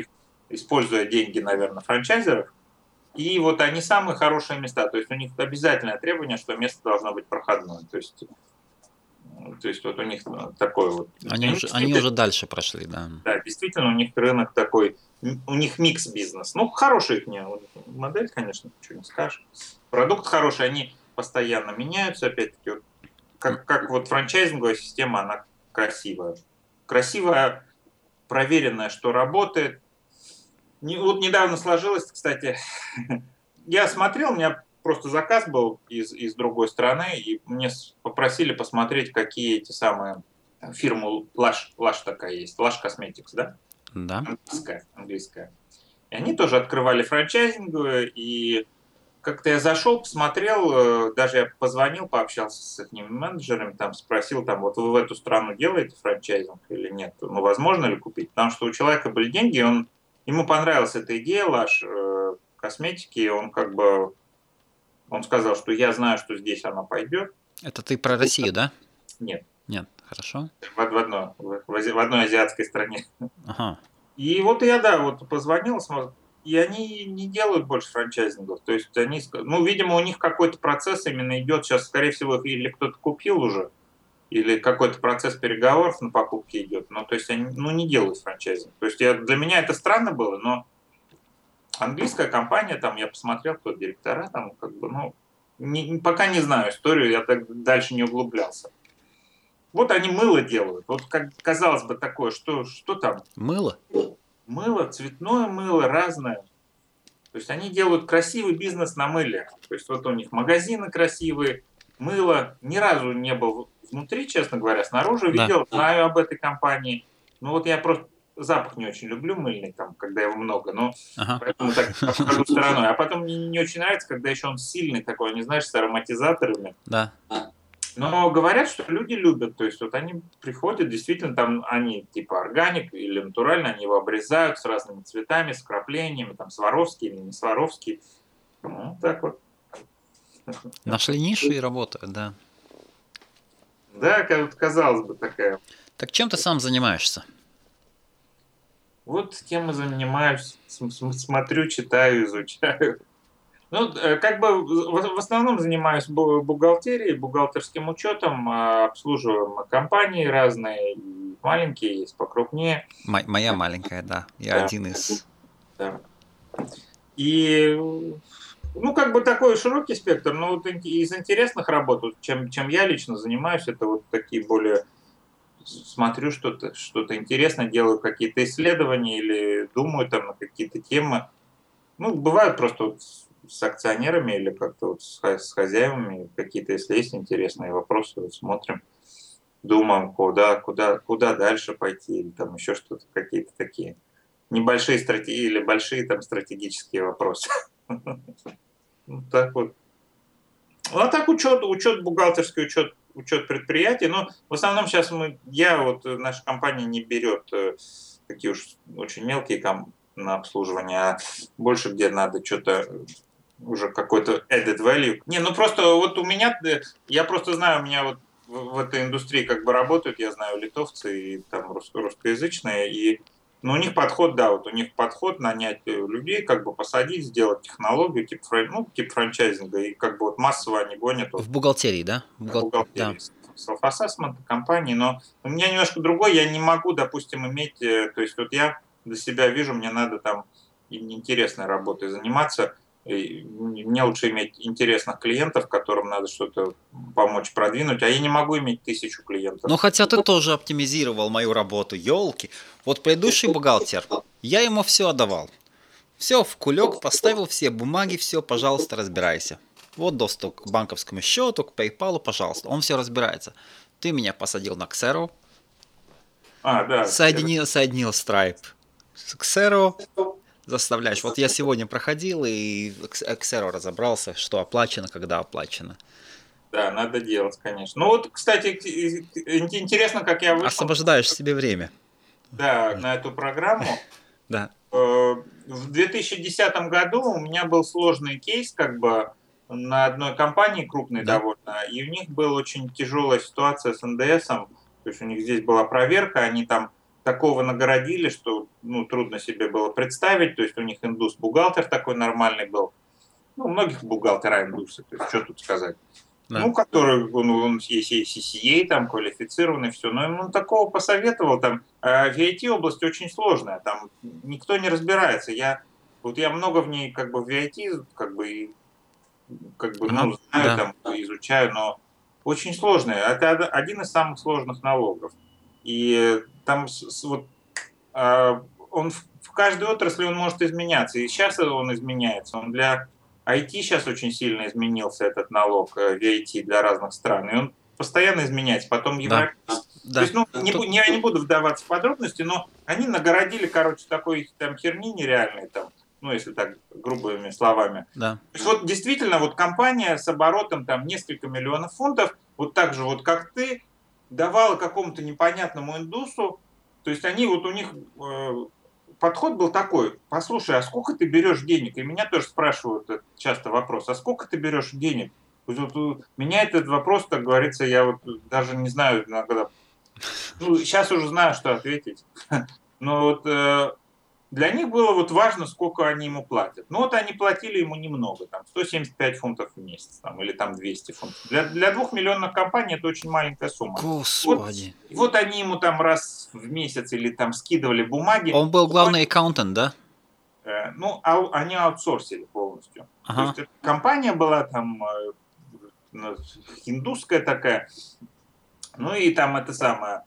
используя деньги, наверное, франчайзеров. И вот они самые хорошие места. То есть у них обязательное требование, что место должно быть проходное. То есть, то есть вот у них такой вот. Они, уже, они уже дальше прошли, да. Да, действительно, у них рынок такой, у них микс бизнес. Ну, хорошая их не модель, конечно, ничего не скажешь. Продукт хороший, они постоянно меняются, опять-таки, вот, как, как вот франчайзинговая система, она красивая. Красивая, проверенная, что работает, не, вот недавно сложилось, кстати, я смотрел, у меня просто заказ был из, из другой страны, и мне попросили посмотреть, какие эти самые фирмы Лаш, Лаш такая есть, Лаш Cosmetics, да? Да. Английская, английская. И они тоже открывали франчайзинговые, и как-то я зашел, посмотрел, э, даже я позвонил, пообщался с их менеджерами, там спросил, там, вот вы в эту страну делаете франчайзинг или нет, ну, возможно ли купить, потому что у человека были деньги, он Ему понравилась эта идея, Лаш, э, косметики, он как бы, он сказал, что я знаю, что здесь она пойдет. Это ты про Россию, да? Нет. Нет, хорошо. В, в, одной, в, в одной азиатской стране. Ага. И вот я, да, вот позвонил, и они не делают больше франчайзингов. То есть они, ну, видимо, у них какой-то процесс именно идет. Сейчас, скорее всего, или кто-то купил уже, или какой-то процесс переговоров на покупке идет. Ну, то есть они ну, не делают франчайзинг. То есть я, для меня это странно было, но английская компания, там я посмотрел, кто директора, там как бы, ну, не, пока не знаю историю, я так дальше не углублялся. Вот они мыло делают. Вот как казалось бы такое, что, что там? Мыло? Мыло, цветное мыло, разное. То есть они делают красивый бизнес на мыле. То есть вот у них магазины красивые, мыло. Ни разу не был внутри, честно говоря, снаружи да. видел, знаю об этой компании. Ну вот я просто запах не очень люблю мыльный, там, когда его много, но ага. поэтому так обхожу стороной. А потом мне не очень нравится, когда еще он сильный такой, не знаешь, с ароматизаторами. Да. Но говорят, что люди любят, то есть вот они приходят, действительно, там они типа органик или натурально, они его обрезают с разными цветами, с краплениями, там сваровские или не сваровские. Ну, так вот. Нашли нишу и работают, да. Да, как казалось бы, такая. Так чем ты сам занимаешься? Вот тем и занимаюсь. Смотрю, читаю, изучаю. Ну, э, как бы в основном занимаюсь бухгалтерией, бухгалтерским учетом, а, обслуживаем компании разные, маленькие есть, покрупнее. Моя маленькая, да. Я да. один из. Да. И ну, как бы такой широкий спектр, но вот из интересных работ, чем, чем я лично занимаюсь, это вот такие более смотрю что-то что интересное, делаю какие-то исследования или думаю там на какие-то темы. Ну, бывают просто вот с акционерами или как-то вот с, хозяевами какие-то, если есть интересные вопросы, вот смотрим, думаем, куда, куда, куда дальше пойти, или там еще что-то, какие-то такие небольшие стратегии или большие там стратегические вопросы. Ну, так вот. Ну, а так учет, учет бухгалтерский учет, учет предприятий. Но в основном сейчас мы, я вот, наша компания не берет э, такие уж очень мелкие там на обслуживание, а больше где надо что-то уже какой-то added value. Не, ну просто вот у меня, э, я просто знаю, у меня вот в, в этой индустрии как бы работают, я знаю литовцы и там русскоязычные, и но у них подход, да, вот у них подход нанять э, людей, как бы посадить, сделать технологию, тип, ну, тип франчайзинга, и как бы вот массово они гонят. В бухгалтерии, да? Бухгал... В бухгалтерии. Да. Self-assessment компании, но у меня немножко другой, я не могу, допустим, иметь, э, то есть вот я для себя вижу, мне надо там интересной работой заниматься, мне лучше иметь интересных клиентов, которым надо что-то помочь продвинуть, а я не могу иметь тысячу клиентов. Ну, хотя ты тоже оптимизировал мою работу, елки. Вот предыдущий бухгалтер, я ему все отдавал. Все, в кулек поставил все бумаги, все, пожалуйста, разбирайся. Вот доступ к банковскому счету, к PayPal, пожалуйста. Он все разбирается. Ты меня посадил на Xero. А, да. Соединил, соединил Stripe с Xero заставляешь. Вот я сегодня проходил и Xero разобрался, что оплачено, когда оплачено. Да, надо делать, конечно. Ну вот, кстати, интересно, как я вышел... Освобождаешь себе время. Да, на эту программу. Да. Э, в 2010 году у меня был сложный кейс, как бы, на одной компании крупной да. довольно, и у них была очень тяжелая ситуация с НДСом, то есть у них здесь была проверка, они там такого нагородили, что ну, трудно себе было представить. То есть у них индус-бухгалтер такой нормальный был. Ну, у многих бухгалтера индусы, то есть что тут сказать. Да. Ну, который, он, он есть CCA, там, квалифицированный, все. Но ему такого посоветовал, там, а в IT область очень сложная, там никто не разбирается. Я, вот я много в ней, как бы, в IT, как бы, как бы, ну, знаю, да. там, изучаю, но очень сложная. Это один из самых сложных налогов. И там вот, а, он в каждой отрасли он может изменяться. И сейчас он изменяется. Он для IT сейчас очень сильно изменился этот налог VAT э, для разных стран. И он постоянно изменяется. Потом Европа... Да. То есть, ну, не, не, я не буду вдаваться в подробности, но они нагородили, короче, такой там херни нереальной, там, ну, если так грубыми словами. Да. То есть, вот действительно, вот компания с оборотом там несколько миллионов фунтов, вот так же вот как ты, давала какому-то непонятному индусу, то есть они вот у них э, подход был такой, послушай, а сколько ты берешь денег? И меня тоже спрашивают часто вопрос, а сколько ты берешь денег? Вот, меня этот вопрос, как говорится, я вот даже не знаю иногда, ну, сейчас уже знаю, что ответить. Но вот э, для них было вот важно, сколько они ему платят. Ну вот они платили ему немного, там 175 фунтов в месяц, там, или там 200 фунтов. Для, для двухмиллионных компаний это очень маленькая сумма. Господи. Вот, вот они ему там раз в месяц или там скидывали бумаги. Он был главный аккаунтент, да? Э, ну, а, они аутсорсили полностью. Ага. То есть компания была там э, индусская такая, ну и там это самое,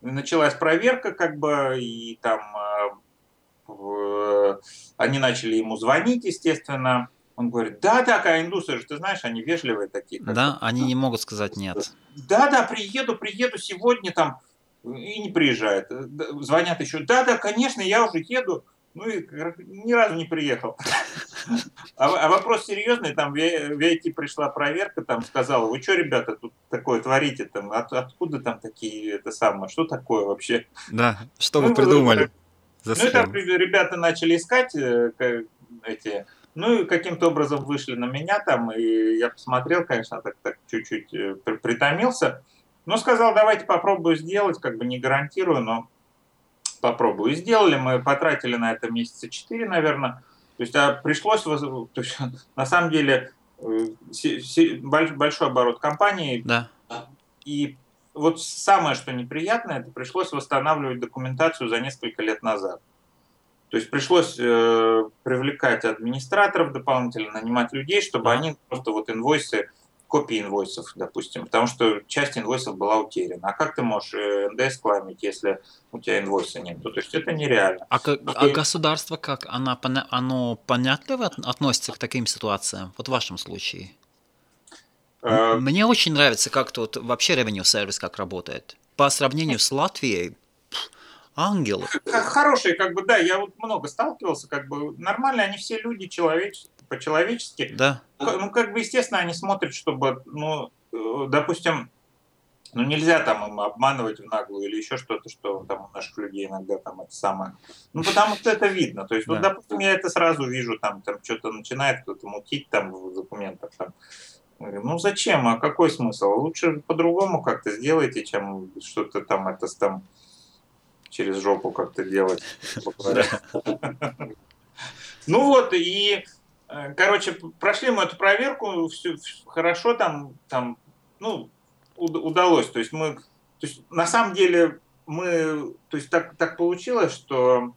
началась проверка как бы, и там э, они начали ему звонить, естественно. Он говорит, да, да, индусы же, ты знаешь, они вежливые такие. Да, они не могут сказать нет. Да, да, приеду, приеду сегодня там, и не приезжает. Звонят еще, да, да, конечно, я уже еду. Ну и ни разу не приехал. А, а вопрос серьезный, там в IT пришла проверка, там сказала, вы что, ребята, тут такое творите, там, от, откуда там такие, это самое, что такое вообще? Да, что вы придумали? Ну и там ребята начали искать э, эти, ну и каким-то образом вышли на меня там, и я посмотрел, конечно, так, так чуть-чуть э, притомился, но сказал, давайте попробую сделать, как бы не гарантирую, но попробую. И сделали, мы потратили на это месяца 4, наверное, то есть а пришлось, то есть, на самом деле, э, большой оборот компании, да. и вот самое, что неприятное, это пришлось восстанавливать документацию за несколько лет назад. То есть пришлось э, привлекать администраторов дополнительно, нанимать людей, чтобы они просто вот инвойсы копии инвойсов, допустим, потому что часть инвойсов была утеряна. А как ты можешь э, НДС клеймить, если у тебя инвойса нет? То есть это нереально. А, а государство как? Оно, оно понятливо относится к таким ситуациям? Вот в вашем случае? А... Мне очень нравится, как тут вообще revenue сервис как работает. По сравнению с Латвией, ангелы. Хорошие, как бы, да, я вот много сталкивался, как бы, нормально, они все люди, человеч... по-человечески. Да. Ну, как бы, естественно, они смотрят, чтобы, ну, э, допустим, ну, нельзя там им обманывать в наглую или еще что-то, что там у наших людей иногда там это самое. Ну, потому что это видно. То есть, да. вот, допустим, я это сразу вижу, там, там что-то начинает кто-то мутить там в документах. Там. Говорю, ну зачем, а какой смысл? Лучше по-другому как-то сделайте, чем что-то там это там через жопу как-то делать. Ну вот, и, э, короче, прошли мы эту проверку, все хорошо там, там, ну, удалось. То есть мы, то есть на самом деле мы, то есть так, так получилось, что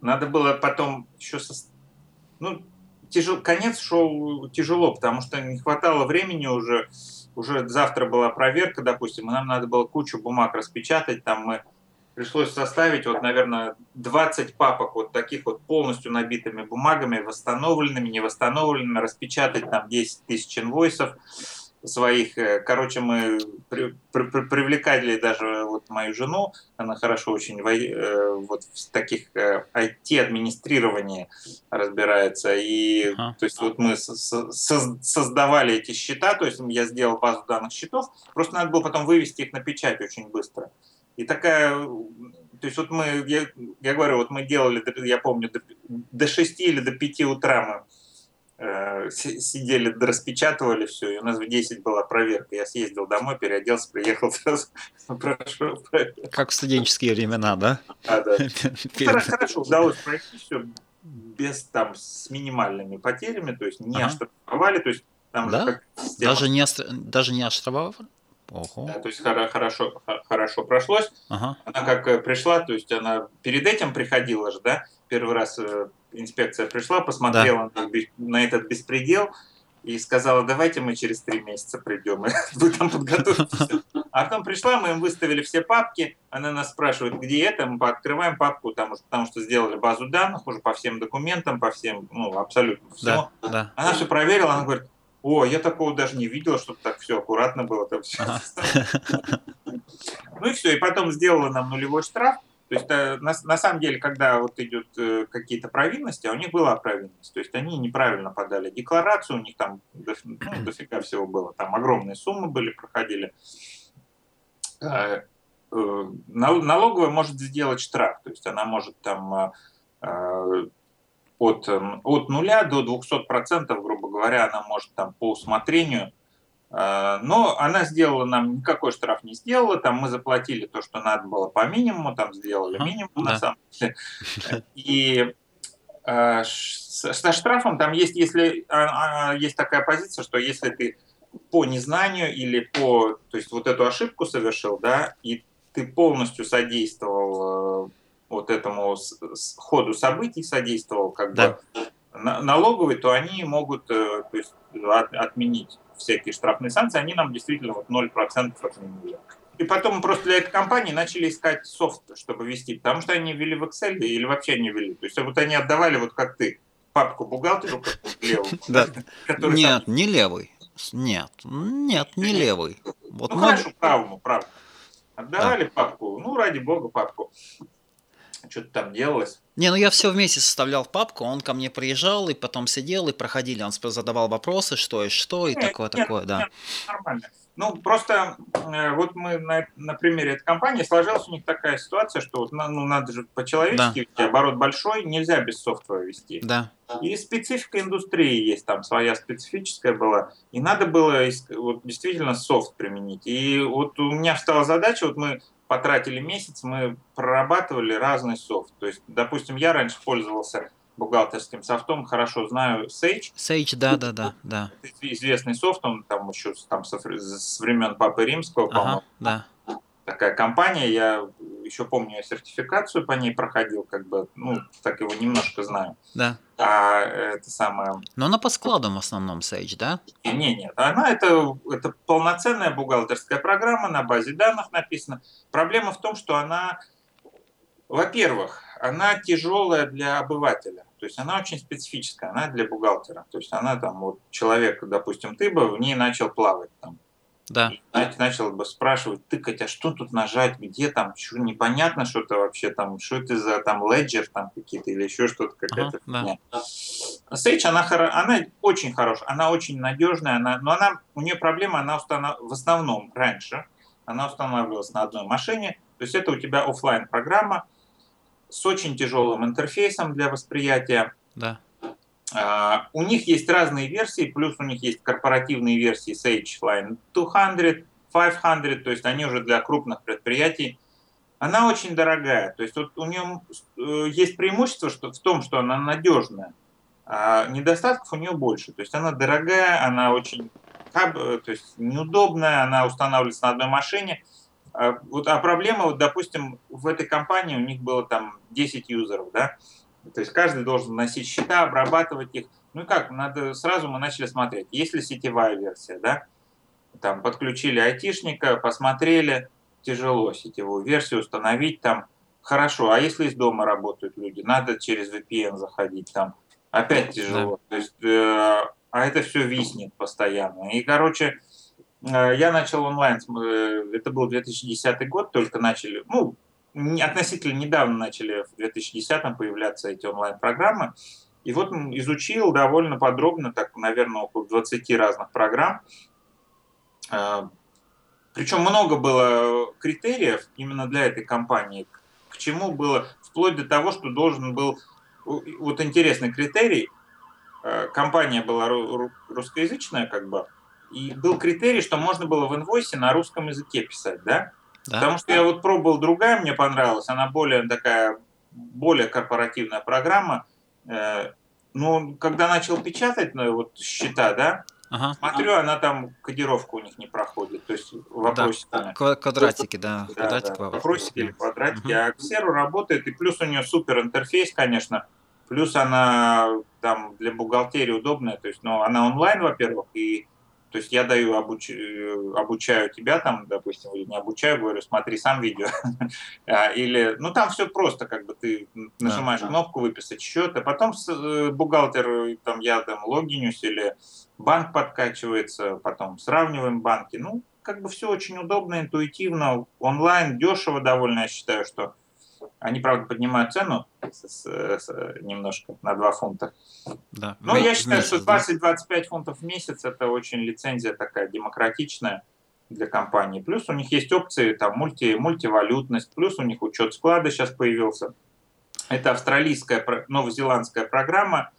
надо было потом еще, со, ну, тяжел, конец шел тяжело, потому что не хватало времени уже, уже завтра была проверка, допустим, и нам надо было кучу бумаг распечатать, там мы пришлось составить, вот, наверное, 20 папок вот таких вот полностью набитыми бумагами, восстановленными, невосстановленными, распечатать там 10 тысяч инвойсов своих. Э, короче, мы при, при, при, привлекали даже вот мою жену, она хорошо очень э, вот в таких IT-администрировании э, разбирается. И ага. то есть вот мы со, со, создавали эти счета, то есть я сделал базу данных счетов, просто надо было потом вывести их на печать очень быстро. И такая, то есть вот мы, я, я говорю, вот мы делали, я помню, до, до 6 или до 5 утра мы сидели, распечатывали все, и у нас в 10 была проверка. Я съездил домой, переоделся, приехал сразу, прошел Как в студенческие времена, да? А, да. Хорошо, удалось пройти все без там с минимальными потерями, то есть не ага. оштрафовали, то есть там да? как даже не даже не оштрафовали? Ого. Да, то есть хорошо, хорошо прошлось. Ага. Она как э, пришла, то есть она перед этим приходила же, да, первый раз э, инспекция пришла, посмотрела да. на, этот беспредел и сказала, давайте мы через три месяца придем, вы там подготовитесь. А потом пришла, мы им выставили все папки, она нас спрашивает, где это, мы открываем папку, потому что, потому что сделали базу данных уже по всем документам, по всем, ну, абсолютно всему. Да, да. Она все проверила, она говорит, о, я такого даже не видела, чтобы так все аккуратно было. Там все. Ну и все, и потом сделала нам нулевой штраф. То есть э, на, на самом деле, когда вот идут э, какие-то провинности, а у них была провинность, то есть они неправильно подали декларацию, у них там до, ну, дофига всего было, там огромные суммы были, проходили. Э, э, налоговая может сделать штраф, то есть она может там от, от нуля до 200 процентов, грубо говоря, она может там по усмотрению. Э, но она сделала нам, никакой штраф не сделала, там мы заплатили то, что надо было по минимуму, там сделали минимум да. на самом деле. И э, со штрафом там есть, если а, а, есть такая позиция, что если ты по незнанию или по, то есть вот эту ошибку совершил, да, и ты полностью содействовал э, вот этому ходу событий содействовал как да. бы налоговый, то они могут то есть, отменить всякие штрафные санкции, они нам действительно вот 0% отменили. И потом просто для этой компании начали искать софт, чтобы вести, потому что они ввели в Excel или вообще не ввели. То есть вот они отдавали, вот как ты, папку бухгалтеру левую. Нет, не левый. Нет, нет, не левый. Вот ну, хорошо, правому, правому. Отдавали папку, ну, ради бога, папку что-то там делалось. Не, ну я все вместе составлял папку, он ко мне приезжал, и потом сидел, и проходили, он задавал вопросы, что и что, и такое-такое, да. Нет, нормально. Ну, просто э, вот мы на, на примере этой компании сложилась у них такая ситуация, что вот, ну, надо же по-человечески да. оборот большой, нельзя без софта вести. Да. И специфика индустрии есть, там своя специфическая была, и надо было вот, действительно софт применить. И вот у меня встала задача, вот мы потратили месяц, мы прорабатывали разный софт. То есть, допустим, я раньше пользовался бухгалтерским софтом, хорошо знаю Sage. Sage, да, да, да, да. Известный софт, он там еще там, с времен Папы Римского, по-моему. Ага, да. Такая компания, я еще помню, я сертификацию по ней проходил, как бы, ну, так его немножко знаю. Да. А это самое... Но она по складам в основном Sage, да? Не, нет, она это, это полноценная бухгалтерская программа, на базе данных написана. Проблема в том, что она, во-первых, она тяжелая для обывателя. То есть она очень специфическая, она для бухгалтера. То есть она там, вот человек, допустим, ты бы в ней начал плавать там. Да. И начал бы спрашивать, тыкать, а что тут нажать, где там, что непонятно что-то вообще там, что это за там леджер там какие-то или еще что-то какая-то. Ага, да. Sage, она, она очень хорошая, она очень надежная, она, но она, у нее проблема, она установ... в основном раньше, она устанавливалась на одной машине, то есть это у тебя офлайн программа с очень тяжелым интерфейсом для восприятия. Да. Uh, у них есть разные версии, плюс у них есть корпоративные версии Sage Line 200, 500, то есть они уже для крупных предприятий. Она очень дорогая, то есть вот у нее э, есть преимущество что, в том, что она надежная, а недостатков у нее больше. То есть она дорогая, она очень то есть неудобная, она устанавливается на одной машине. А, вот, а проблема, вот, допустим, в этой компании у них было там 10 юзеров, да, то есть каждый должен носить счета, обрабатывать их. Ну и как, надо, сразу мы начали смотреть, есть ли сетевая версия, да, там подключили айтишника, посмотрели, тяжело сетевую версию установить там, хорошо, а если из дома работают люди, надо через VPN заходить там, опять тяжело, да. то есть, э, а это все виснет постоянно. И, короче, э, я начал онлайн, э, это был 2010 год, только начали, ну, относительно недавно начали в 2010 появляться эти онлайн-программы. И вот изучил довольно подробно, так, наверное, около 20 разных программ. А, Причем много было критериев именно для этой компании, к чему было, вплоть до того, что должен был, вот интересный критерий, а, компания была русскоязычная, как бы, и был критерий, что можно было в инвойсе на русском языке писать, да? Да? Потому что я вот пробовал другая, мне понравилась, она более такая, более корпоративная программа. Э, ну, когда начал печатать, ну, вот счета, да, Ага. Смотрю, она там кодировка у них не проходит, то есть вопросиками. Да, квадратики, да, да, квадратик, да. вопросики или квадратики. Угу. А Xero работает, и плюс у нее супер интерфейс, конечно, плюс она там для бухгалтерии удобная, то есть, ну, она онлайн, во-первых, и то есть я даю, обуч... обучаю тебя там, допустим, или не обучаю, говорю, смотри сам видео. А, или, ну там все просто, как бы ты нажимаешь да, кнопку выписать счет, а потом э, бухгалтер, там я там логинюсь или банк подкачивается, потом сравниваем банки. Ну, как бы все очень удобно, интуитивно, онлайн, дешево довольно, я считаю, что они, правда, поднимают цену с, с, немножко на 2 фунта. Да. Но я считаю, месяц, что 20-25 фунтов в месяц это очень лицензия такая демократичная для компании. Плюс у них есть опции, там мульти, мультивалютность, плюс у них учет склада сейчас появился. Это австралийская, новозеландская программа.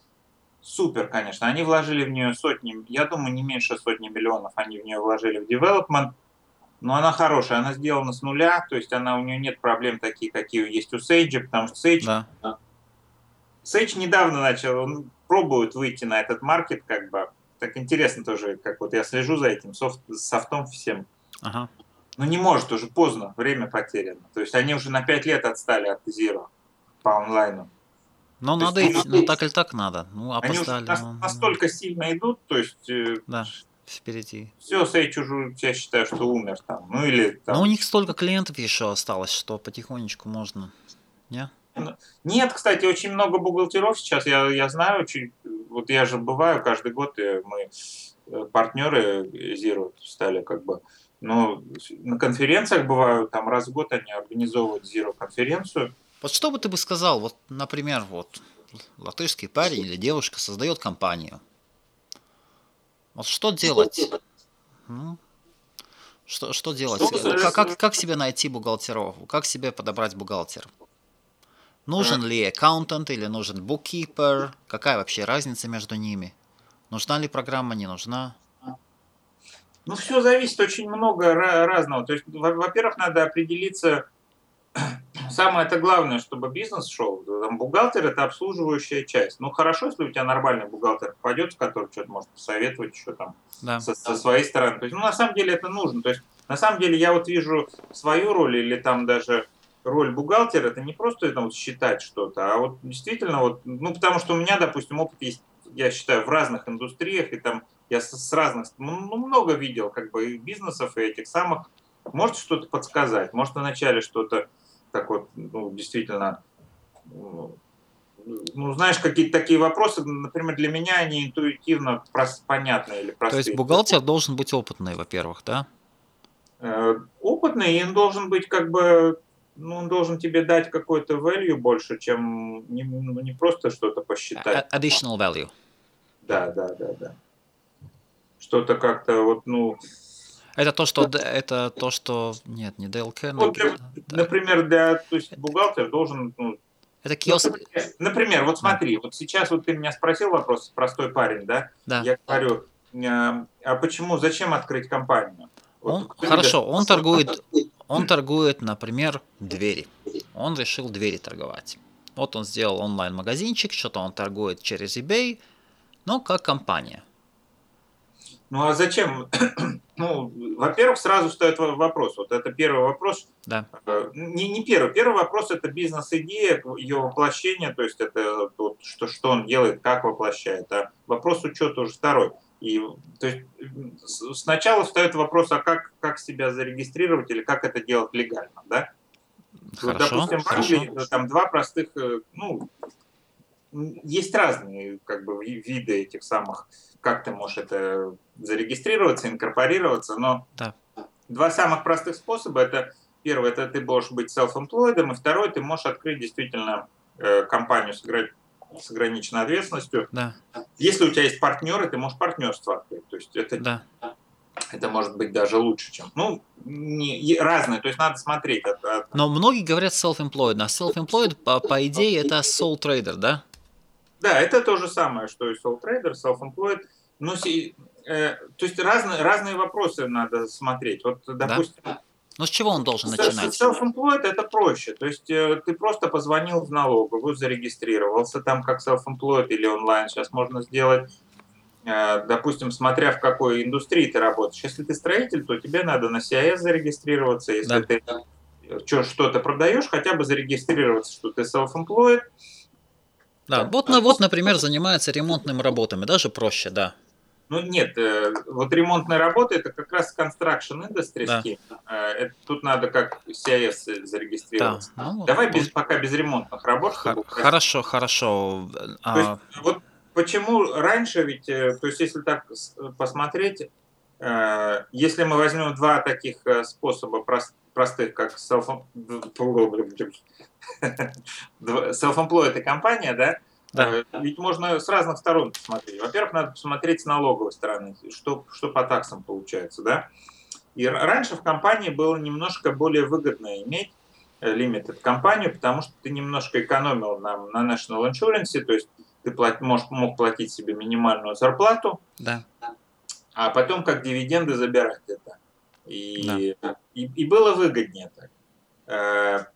Супер, конечно. Они вложили в нее сотни, я думаю, не меньше сотни миллионов они в нее вложили в development но она хорошая, она сделана с нуля, то есть она, у нее нет проблем такие, какие есть у Sage, потому что Sage, да. Sage недавно начал, он пробует выйти на этот маркет, как бы, так интересно тоже, как вот я слежу за этим софт, софтом всем. Ага. Но не может, уже поздно, время потеряно. То есть они уже на 5 лет отстали от Zero по онлайну. Но то надо идти, ну так или так надо. Ну, опоздали. Они уже ну, настолько сильно идут, то есть э, да впереди. Все, Сейч уже, я считаю, что умер там. Ну или там. Но у них столько клиентов еще осталось, что потихонечку можно. Не? Ну, нет, кстати, очень много бухгалтеров сейчас, я, я знаю, очень, вот я же бываю каждый год, и мы э, партнеры Zero стали как бы, но на конференциях бываю, там раз в год они организовывают Zero конференцию. Вот что бы ты бы сказал, вот, например, вот латышский парень или девушка создает компанию, вот что делать? Что, что делать? Что, как, как, как себе найти бухгалтеров? Как себе подобрать бухгалтер? Нужен ли аккаунтант или нужен bookkeeper? Какая вообще разница между ними? Нужна ли программа, не нужна? Ну, все зависит очень много разного. То есть, во-первых, надо определиться, самое это главное, чтобы бизнес шел. Там, бухгалтер это обслуживающая часть. Ну хорошо, если у тебя нормальный бухгалтер попадется, который что-то может посоветовать еще там да. со, со своей стороны. То есть, ну на самом деле это нужно. То есть на самом деле я вот вижу свою роль или там даже роль бухгалтера это не просто там, вот, считать что-то, а вот действительно вот, ну потому что у меня, допустим, опыт есть, я считаю, в разных индустриях, и там я с, с разных, ну, много видел как бы и бизнесов, и этих самых. Может что-то подсказать, может вначале что-то так вот, ну, действительно, ну, знаешь, какие-то такие вопросы, например, для меня они интуитивно прост, понятны или простые. То есть бухгалтер должен быть опытный, во-первых, да? Э, опытный, и он должен быть как бы, ну, он должен тебе дать какой-то value больше, чем не, ну, не просто что-то посчитать. Additional value. Да, да, да, да. Что-то как-то вот, ну, это то, что это то, что нет, не ДЛК. Но... Вот, да. Например, для то есть бухгалтер должен ну, это киоск. Например, например, вот смотри, да. вот сейчас вот ты меня спросил вопрос, простой парень, да? Да. Я говорю, а, а почему, зачем открыть компанию? Вот, он, хорошо, видишь, он торгует, он торгует, например, двери. Он решил двери торговать. Вот он сделал онлайн-магазинчик, что-то он торгует через eBay, но как компания. Ну а зачем? ну, во-первых, сразу встает вопрос. Вот это первый вопрос. Да. Э, не, не первый. Первый вопрос это бизнес-идея, ее воплощение, то есть это вот, что, что он делает, как воплощает. А вопрос учета уже второй. И, то есть, сначала встает вопрос, а как, как себя зарегистрировать или как это делать легально, да? Хорошо, вот, допустим, в Англии хорошо. там два простых, э, ну, есть разные как бы виды этих самых, как ты можешь это зарегистрироваться, инкорпорироваться, но да. два самых простых способа это первое, это ты можешь быть self-employed, и второе, ты можешь открыть действительно э, компанию с, с ограниченной ответственностью. Да. Если у тебя есть партнеры, ты можешь партнерство открыть. То есть это, да. это может быть даже лучше, чем. Ну, не, разные, то есть надо смотреть. От, от... Но многие говорят self-employed, а self-employed, по, по идее, это sole trader, да? Да, это то же самое, что и sole trader, self-employed. Но, э, то есть разные, разные вопросы надо смотреть. Вот, допустим, да? Ну, с чего он должен начинать? Self-employed это проще. То есть э, ты просто позвонил в налоговую, зарегистрировался там как self-employed или онлайн. Сейчас можно сделать, э, допустим, смотря в какой индустрии ты работаешь. Если ты строитель, то тебе надо на CIS зарегистрироваться. Если да. ты что-то продаешь, хотя бы зарегистрироваться, что ты self-employed. Да, вот, ну, вот, например, занимается ремонтными работами, даже проще, да. Ну нет, э, вот ремонтные работы это как раз construction industry да. Э, это, тут надо как CIS зарегистрироваться. Да. Ну, Давай вот. без, пока без ремонтных работ. Х- хорошо, хорошо. А... То есть, вот почему раньше ведь, э, то есть если так посмотреть, если мы возьмем два таких способа простых, как self self-employed компания, да, да. Э, ведь можно с разных сторон посмотреть. Во-первых, надо посмотреть с налоговой стороны, что, что по таксам получается, да. И раньше в компании было немножко более выгодно иметь limited компанию, потому что ты немножко экономил на, на national insurance, то есть ты плат, можешь, мог платить себе минимальную зарплату, да. а потом как дивиденды забирать это. И, да. и, и было выгоднее так.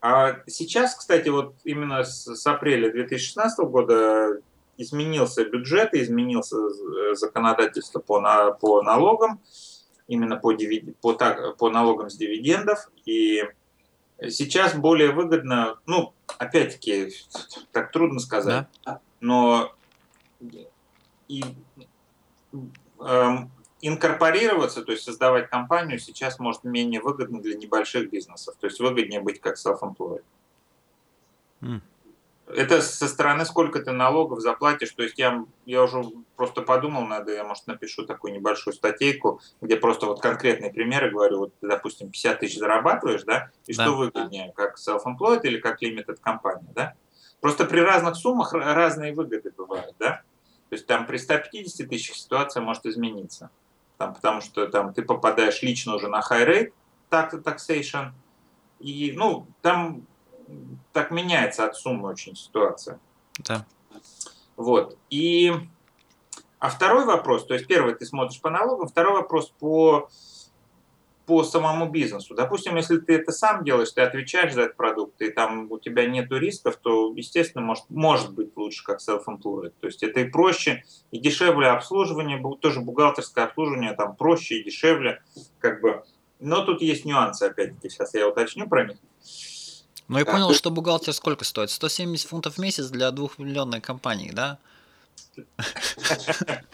А сейчас, кстати, вот именно с, с апреля 2016 года изменился бюджет, изменился э, законодательство по, на, по налогам, именно по, дивид, по, так, по налогам с дивидендов. И сейчас более выгодно, ну, опять-таки, так трудно сказать, да. но и, эм, инкорпорироваться, то есть создавать компанию сейчас может менее выгодно для небольших бизнесов. То есть выгоднее быть как self-employed. Mm. Это со стороны сколько ты налогов заплатишь. То есть я, я уже просто подумал, надо, я, может, напишу такую небольшую статейку, где просто вот конкретные примеры говорю. Вот, допустим, 50 тысяч зарабатываешь, да, и да. что выгоднее, как self-employed или как limited компания, да? Просто при разных суммах разные выгоды бывают, да? То есть там при 150 тысячах ситуация может измениться там, потому что там ты попадаешь лично уже на high rate taxation, и, ну, там так меняется от суммы очень ситуация. Да. Вот. И, а второй вопрос, то есть первый ты смотришь по налогам, второй вопрос по по самому бизнесу. Допустим, если ты это сам делаешь, ты отвечаешь за этот продукт, и там у тебя нет рисков, то, естественно, может, может быть лучше как self-employed. То есть это и проще, и дешевле обслуживание, тоже бухгалтерское обслуживание там проще и дешевле. Как бы Но тут есть нюансы, опять-таки, сейчас я уточню про них. Ну, я понял, что бухгалтер сколько стоит? 170 фунтов в месяц для двухмиллионной компании, да?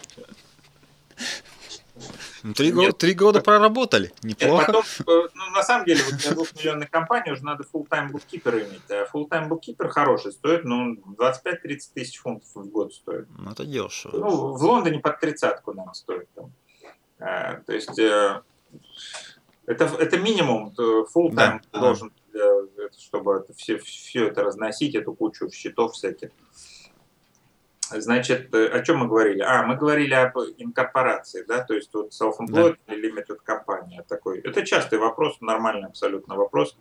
Ну, три, года, три года проработали, неплохо. Потом, э, ну, на самом деле, вот для двухмиллионной компании уже надо full-time буккипера иметь. А full-time буккипер хороший, стоит ну, 25-30 тысяч фунтов в год стоит. Ну, это дешево. Ну, в Лондоне под тридцатку, наверное, стоит. Там. А, то есть, э, это, это минимум, full-time да, должен, для, чтобы это, все, все это разносить, эту кучу счетов всяких. Значит, э, о чем мы говорили? А, мы говорили об инкорпорации, да, то есть вот self-employed да. или limited компания такой. Это частый вопрос, нормальный абсолютно вопрос.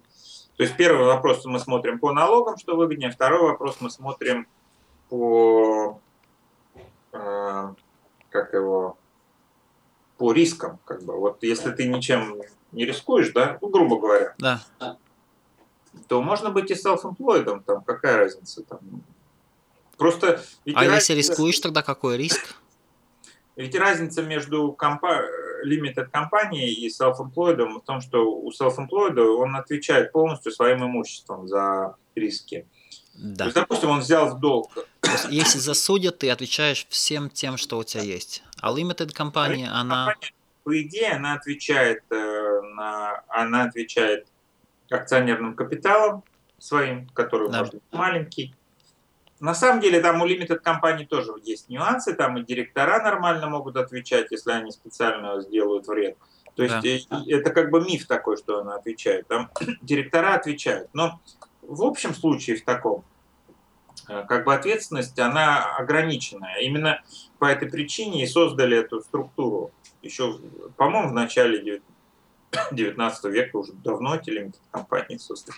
То есть первый вопрос мы смотрим по налогам, что выгоднее, второй вопрос мы смотрим по, э, как его, по рискам, как бы. Вот если ты ничем не рискуешь, да, ну, грубо говоря, да. то можно быть и self-employed, там, какая разница, там, Просто а разница... если рискуешь, тогда какой риск? Ведь разница между компа... limited компанией и self-employed в том, что у self-employed он отвечает полностью своим имуществом за риски. Да. То есть, допустим, он взял в долг. Если засудят, ты отвечаешь всем тем, что у тебя есть. А limited компания, а она... Компания, по идее, она отвечает, э, на... она отвечает акционерным капиталом своим, который да. может быть маленький на самом деле там у limited компаний тоже есть нюансы, там и директора нормально могут отвечать, если они специально сделают вред. То есть да. Это как бы миф такой, что она отвечает. Там директора отвечают. Но в общем случае в таком, э, как бы ответственность, она ограниченная. Именно по этой причине и создали эту структуру. Еще, по-моему, в начале 19 века уже давно эти лимитед компании создали.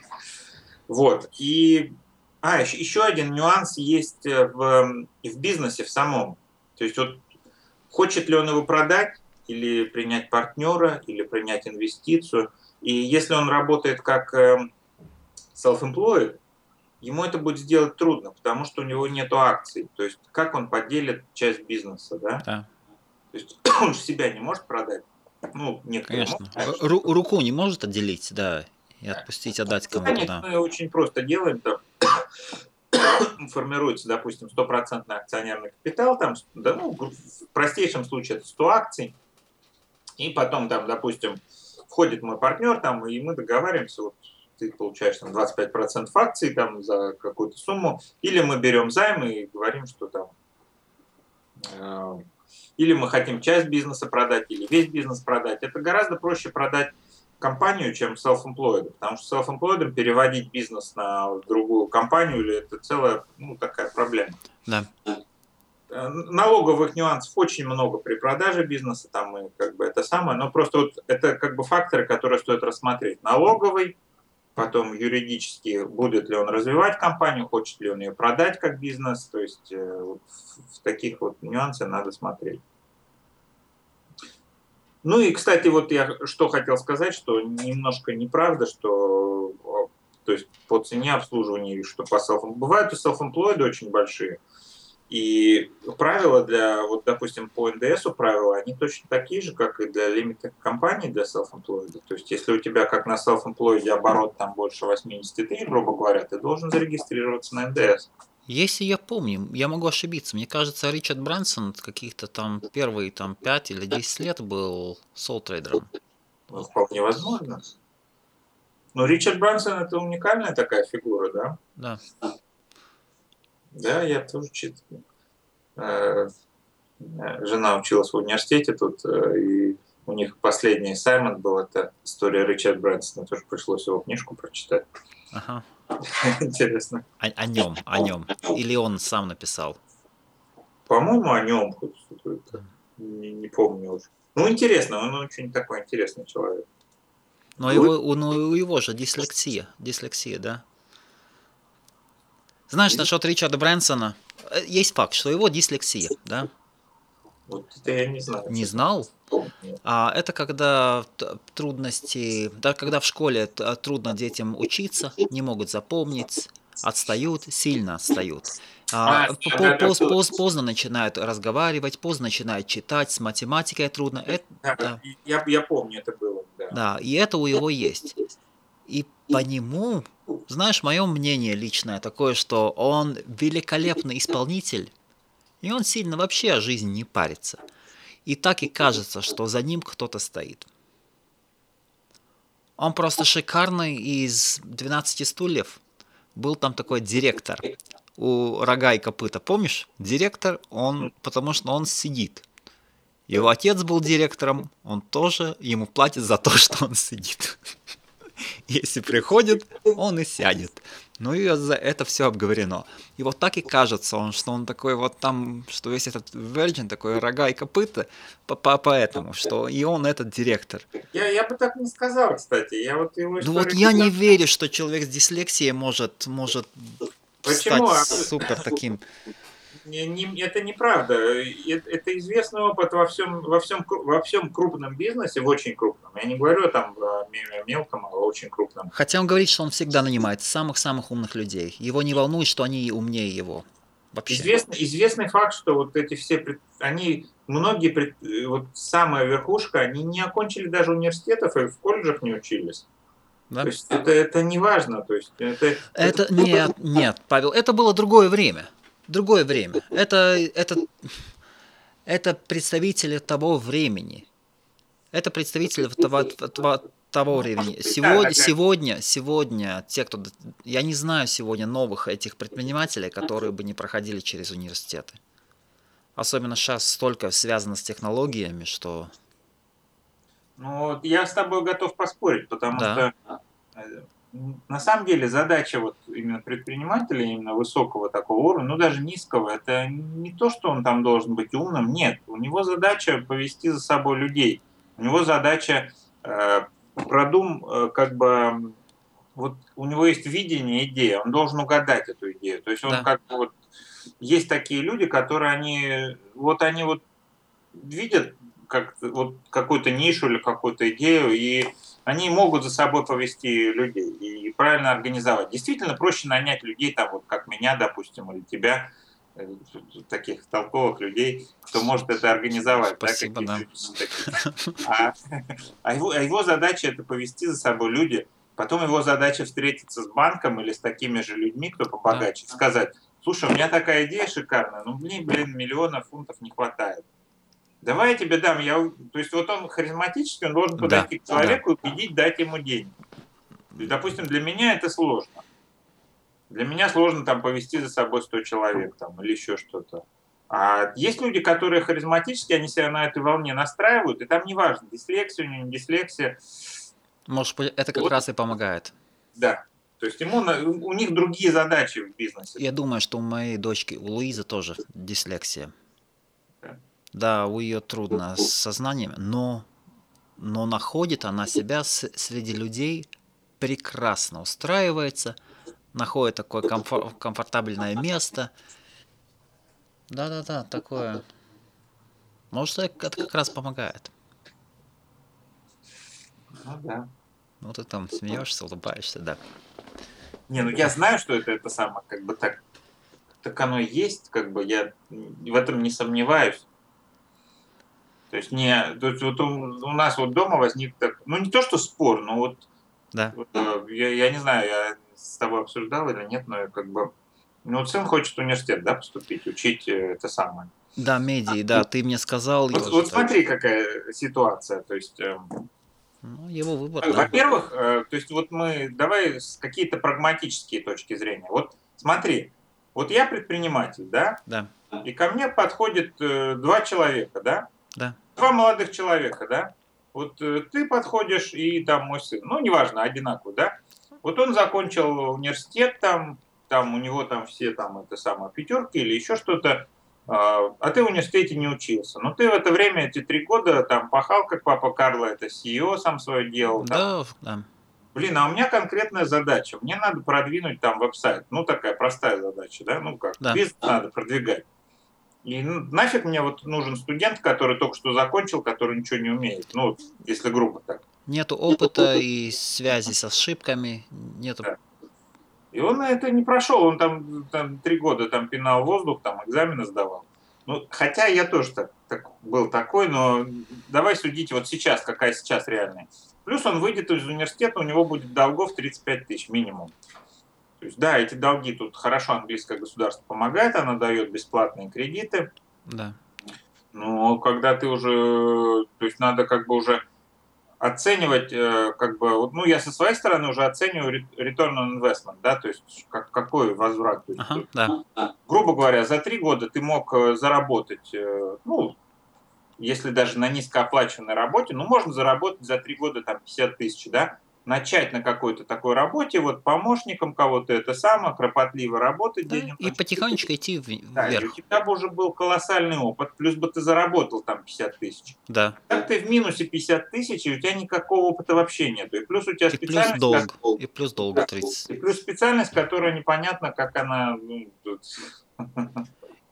Вот. И а, еще, еще один нюанс есть э, в, в бизнесе в самом. То есть вот хочет ли он его продать, или принять партнера, или принять инвестицию. И если он работает как эм, self-employed, ему это будет сделать трудно, потому что у него нет акций. То есть как он поделит часть бизнеса, да? Да. То есть он же себя не может продать. Ну, некоторые Конечно. Могут. Ру- руку не может отделить, да, и отпустить, отдать кому-то. Конечно, да. мы очень просто делаем. Там, формируется, допустим, стопроцентный акционерный капитал, там, да, ну, в простейшем случае это 100 акций, и потом, там, допустим, входит мой партнер, там, и мы договариваемся, вот, ты получаешь там 25% акций там за какую-то сумму, или мы берем займ и говорим, что там э, или мы хотим часть бизнеса продать, или весь бизнес продать. Это гораздо проще продать компанию, чем self-employed, потому что self-employed переводить бизнес на другую компанию, или это целая ну, такая проблема. Да. Э, налоговых нюансов очень много при продаже бизнеса, там и как бы это самое, но просто вот это как бы факторы, которые стоит рассмотреть. Налоговый, потом юридически, будет ли он развивать компанию, хочет ли он ее продать как бизнес, то есть э, вот в таких вот нюансах надо смотреть. Ну и, кстати, вот я что хотел сказать, что немножко неправда, что то есть по цене обслуживания, что по self Бывают и self-employed очень большие. И правила для, вот, допустим, по НДС правила, они точно такие же, как и для лимитных компаний для self-employed. То есть, если у тебя как на self-employed оборот там больше 80 тысяч, грубо говоря, ты должен зарегистрироваться на НДС. Если я помню, я могу ошибиться, мне кажется, Ричард Брэнсон каких-то там первые там 5 или 10 лет был сол-трейдером. Ну, вполне возможно. Но Ричард Брэнсон это уникальная такая фигура, да? Да. Да, я тоже читал. Э, жена училась в университете тут, э, и у них последний Саймон был, это история Ричарда Брэнсона, тоже пришлось его книжку прочитать. Ага. Интересно. О, о нем, о нем. Или он сам написал? По-моему, о нем. Не, не помню уже. Ну, интересно, он очень такой интересный человек. Но его, ну, у его же дислексия. Дислексия, да? Знаешь, насчет Ричарда Брэнсона, э, есть факт, что его дислексия, да? Вот это я не знал. Не знал? А это когда трудности, да, когда в школе трудно детям учиться, не могут запомнить, отстают, сильно отстают. А, а поз, поз, поздно начинают разговаривать, поздно начинают читать, с математикой трудно. Это, да, Я, я помню, это было. Да. Да. И это у него есть. И по нему, знаешь, мое мнение личное такое, что он великолепный исполнитель, и он сильно вообще о жизни не парится. И так и кажется, что за ним кто-то стоит. Он просто шикарный из 12 стульев. Был там такой директор у рога и копыта. Помнишь? Директор, он, потому что он сидит. Его отец был директором, он тоже, ему платят за то, что он сидит. Если приходит, он и сядет. Ну и за это все обговорено. И вот так и кажется он, что он такой вот там, что весь этот Virgin такой рога и копыта, по -по поэтому, что и он этот директор. Я, я бы так не сказал, кстати. Я вот его ну вот я не верю, что человек с дислексией может, может Почему? стать супер таким не, не, это неправда. Это, это известный опыт во всем, во, всем, во всем крупном бизнесе, в очень крупном. Я не говорю там о мелком, а очень крупном. Хотя он говорит, что он всегда нанимает самых-самых умных людей. Его не волнует, что они умнее его. Вообще. Известный, известный факт, что вот эти все, они, многие, вот самая верхушка, они не окончили даже университетов и в колледжах не учились. Да? То есть это, это не важно. То есть это, это, это нет, нет, Павел, это было другое время другое время. Это, это, это представители того времени. Это представители того, того, того времени. Сегодня, сегодня, сегодня, те, кто... Я не знаю сегодня новых этих предпринимателей, которые бы не проходили через университеты. Особенно сейчас столько связано с технологиями, что... Ну, я с тобой готов поспорить, потому да. что на самом деле задача вот именно предпринимателя, именно высокого такого уровня, ну даже низкого, это не то, что он там должен быть умным, нет. У него задача повести за собой людей. У него задача э, продум, э, как бы, вот у него есть видение, идея, он должен угадать эту идею. То есть он да. как бы вот, есть такие люди, которые они, вот они вот видят как, вот какую-то нишу или какую-то идею, и они могут за собой повести людей и правильно организовать. Действительно проще нанять людей, там, вот, как меня, допустим, или тебя, э, таких толковых людей, кто может это организовать. Спасибо, да, а, а, его, а его задача это повести за собой люди, потом его задача встретиться с банком или с такими же людьми, кто побогаче, да. сказать, слушай, у меня такая идея шикарная, но мне, блин, миллиона фунтов не хватает. Давай я тебе дам. Я... То есть вот он харизматический, он должен подойти да, к человеку да. и убедить дать ему деньги. То есть, допустим, для меня это сложно. Для меня сложно там повести за собой 100 человек там, или еще что-то. А есть люди, которые харизматические, они себя на этой волне настраивают, и там не важно, дислексия у него, не дислексия. Может, это как вот. раз и помогает. Да. То есть ему, у них другие задачи в бизнесе. Я думаю, что у моей дочки, у Луизы тоже дислексия. Да, у ее трудно с сознанием, но, но находит она себя с, среди людей, прекрасно устраивается, находит такое комфор, комфортабельное место. Да-да-да, такое. Может, это как раз помогает. Ну да. Ну ты там смеешься, улыбаешься, да. Не, ну я знаю, что это это самое, как бы так, так оно и есть, как бы я в этом не сомневаюсь. То есть не, то есть вот у, у нас вот дома возник так, ну не то что спор, но вот, да. Э, я, я не знаю, я с тобой обсуждал или нет, но как бы, ну сын хочет в университет, да, поступить, учить э, это самое. Да, медии, да, ты мне сказал. Вот, вот смотри, какая ситуация, то есть. Эм, ну, его выбор. Во-первых, э, то есть вот мы давай с какие-то прагматические точки зрения. Вот смотри, вот я предприниматель, да? Да. И ко мне подходит два человека, да? Да. Два молодых человека, да? Вот э, ты подходишь и там мой сын, ну, неважно, одинаково, да? Вот он закончил университет там, там у него там все там это самое пятерки или еще что-то, а, а ты в университете не учился. Но ты в это время, эти три года, там пахал, как папа Карло, это CEO сам свое делал. Там. Да, да. Блин, а у меня конкретная задача. Мне надо продвинуть там веб-сайт. Ну, такая простая задача, да? Ну, как, да. бизнес надо продвигать. И нафиг мне вот нужен студент, который только что закончил, который ничего не умеет. Ну, если грубо так. Нету опыта и связи с ошибками, нету. Да. И он это не прошел, он там, там три года там пинал воздух, там экзамены сдавал. Ну, хотя я тоже так, так, был такой, но давай судить вот сейчас, какая сейчас реальная. Плюс он выйдет из университета, у него будет долгов 35 тысяч минимум. То есть, да, эти долги тут хорошо английское государство помогает, оно дает бесплатные кредиты. Да. Но когда ты уже, то есть надо как бы уже оценивать, э, как бы, ну, я со своей стороны уже оцениваю return on investment, да, то есть как, какой возврат. Ага, да. Грубо говоря, за три года ты мог э, заработать, э, ну, если даже на низкооплачиваемой работе, ну, можно заработать за три года там 50 тысяч, да, начать на какой-то такой работе, вот помощником кого-то это самое, кропотливо работать. Да, и потихонечку идти вверх. Да, у тебя бы уже был колоссальный опыт, плюс бы ты заработал там 50 тысяч. Да. Так ты в минусе 50 тысяч, и у тебя никакого опыта вообще нет. И плюс у тебя и специальность... Плюс долг. Как... И плюс долг 30. И плюс специальность, которая непонятно, как она... Ну, тут...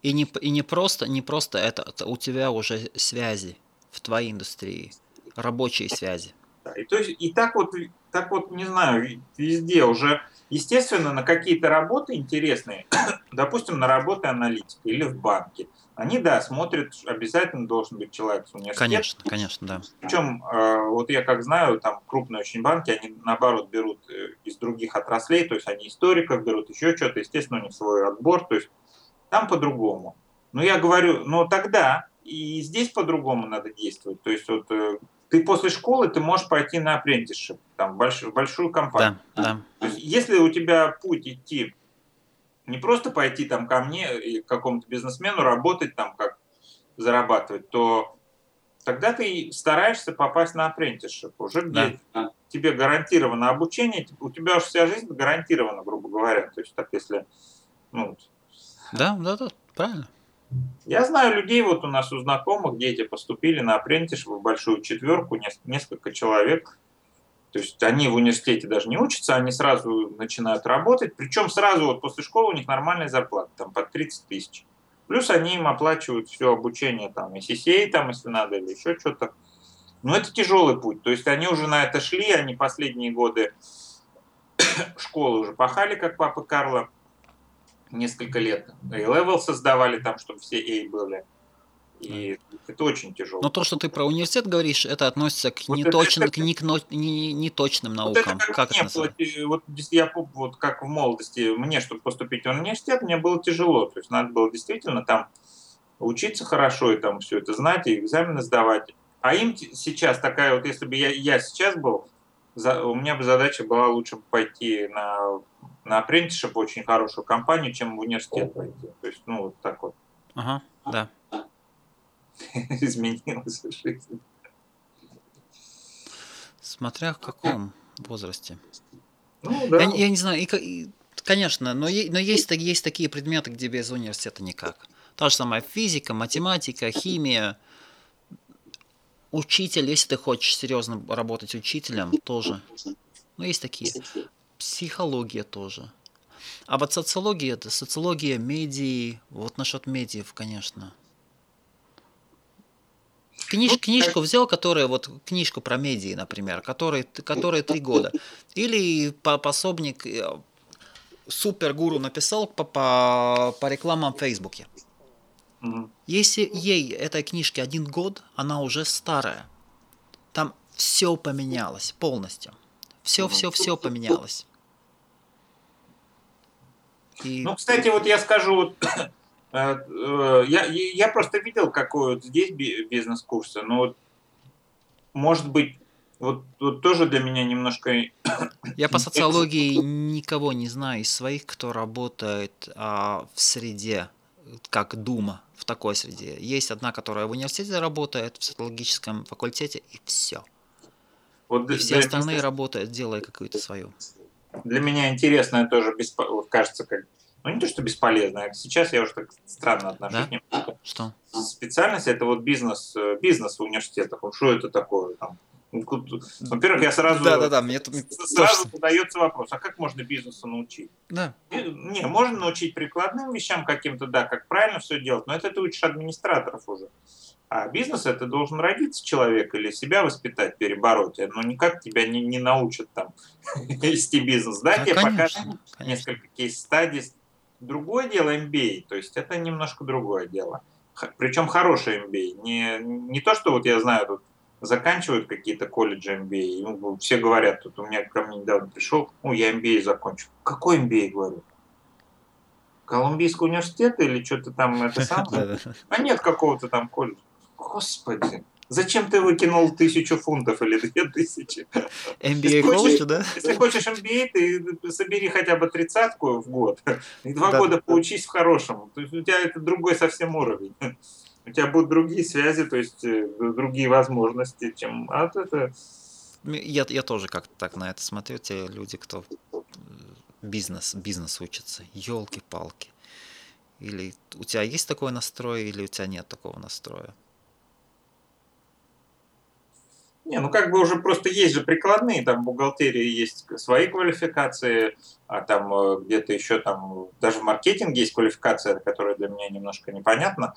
И не, и не просто, не просто это, это, у тебя уже связи в твоей индустрии, рабочие связи. Да, и, то есть, и так вот так вот, не знаю, везде уже, естественно, на какие-то работы интересные, допустим, на работы аналитика или в банке, они, да, смотрят, обязательно должен быть человек с университета. Конечно, конечно, да. Причем, э, вот я как знаю, там крупные очень банки, они наоборот берут э, из других отраслей, то есть они историков берут, еще что-то, естественно, у них свой отбор, то есть там по-другому. Но я говорю, но тогда и здесь по-другому надо действовать. То есть вот э, ты после школы ты можешь пойти на апрентишип, там, в большую, компанию. Да, да. То есть, если у тебя путь идти, не просто пойти там ко мне и к какому-то бизнесмену работать там, как зарабатывать, то тогда ты стараешься попасть на апрентишип, уже где да. тебе гарантировано обучение, у тебя уже вся жизнь гарантирована, грубо говоря. То есть так если... Ну, да, да, да, правильно. Я знаю людей, вот у нас у знакомых дети поступили на апрентиш в большую четверку, несколько человек. То есть они в университете даже не учатся, они сразу начинают работать. Причем сразу вот после школы у них нормальная зарплата, там под 30 тысяч. Плюс они им оплачивают все обучение, там, и CCA, там, если надо, или еще что-то. Но это тяжелый путь. То есть они уже на это шли, они последние годы школы уже пахали, как папа Карла несколько лет A-level создавали там, чтобы все A были. И это очень тяжело. Но то, что ты про университет говоришь, это относится к вот неточным, это, к не, неточным наукам. Вот это как, как это было, вот, я вот как в молодости, мне, чтобы поступить в университет, мне было тяжело. То есть надо было действительно там учиться хорошо и там все это знать, и экзамены сдавать. А им сейчас такая вот, если бы я, я сейчас был, за, у меня бы задача была лучше пойти на на апрентишип очень хорошую компанию, чем в университет пойти. То есть, ну, вот так вот. Ага, да. Изменилась жизнь. Смотря в каком возрасте. Ну, да. я, я не знаю, и, и, конечно, но, но есть, есть такие предметы, где без университета никак. Та же самая физика, математика, химия. Учитель, если ты хочешь серьезно работать учителем, тоже. Ну, есть такие психология тоже. А вот социология, это социология, медии, вот насчет медиев, конечно. Книж, ну, книжку взял, которая, вот книжку про медии, например, которая, которая три года. Или по пособник э, супергуру написал по, по, по рекламам в Фейсбуке. Угу. Если ей этой книжке один год, она уже старая. Там все поменялось полностью. Все, все, все поменялось. И... Ну, кстати, вот я скажу, вот, э, э, я, я просто видел, какой вот здесь бизнес-курсы, но вот, может быть, вот, вот тоже для меня немножко... Я по социологии никого не знаю из своих, кто работает а, в среде, как Дума, в такой среде. Есть одна, которая в университете работает, в социологическом факультете, и все. Вот и все остальные работают, делая какую-то свою. Для меня интересное тоже, беспо... кажется, как ну не то, что бесполезно, а сейчас я уже так странно отношусь да? к нему. Что? Специальность это вот бизнес, э, бизнес в университетах. Вот что это такое там? Ну, во-первых, я сразу, да, да, да, мне сразу тоже... задается вопрос, а как можно бизнесу научить? Да. Не, можно научить прикладным вещам каким-то, да, как правильно все делать, но это ты учишь администраторов уже. А бизнес это должен родиться человек или себя воспитать, перебороть. Но никак тебя не, не научат там вести бизнес. Да, да тебе покажут несколько кейс-стадий. Другое дело MBA, то есть это немножко другое дело. причем хороший MBA. Не, не то, что вот я знаю, тут заканчивают какие-то колледжи MBA, ну, все говорят, тут у меня ко мне недавно пришел, ну, я MBA закончил. Какой MBA, говорю? Колумбийский университет или что-то там это самое? А нет какого-то там колледжа. Господи, Зачем ты выкинул тысячу фунтов или две тысячи? MBA коуч, да? Если хочешь MBA, ты собери хотя бы тридцатку в год и два да. года поучись в хорошем. То есть у тебя это другой совсем уровень. У тебя будут другие связи, то есть э, другие возможности, чем... А вот это... Я, я тоже как-то так на это смотрю. Те люди, кто э, бизнес, бизнес учится. Елки-палки. Или у тебя есть такой настрой, или у тебя нет такого настроя. Не, ну как бы уже просто есть же прикладные, там в бухгалтерии есть свои квалификации, а там э, где-то еще там, даже в маркетинге есть квалификация, которая для меня немножко непонятна.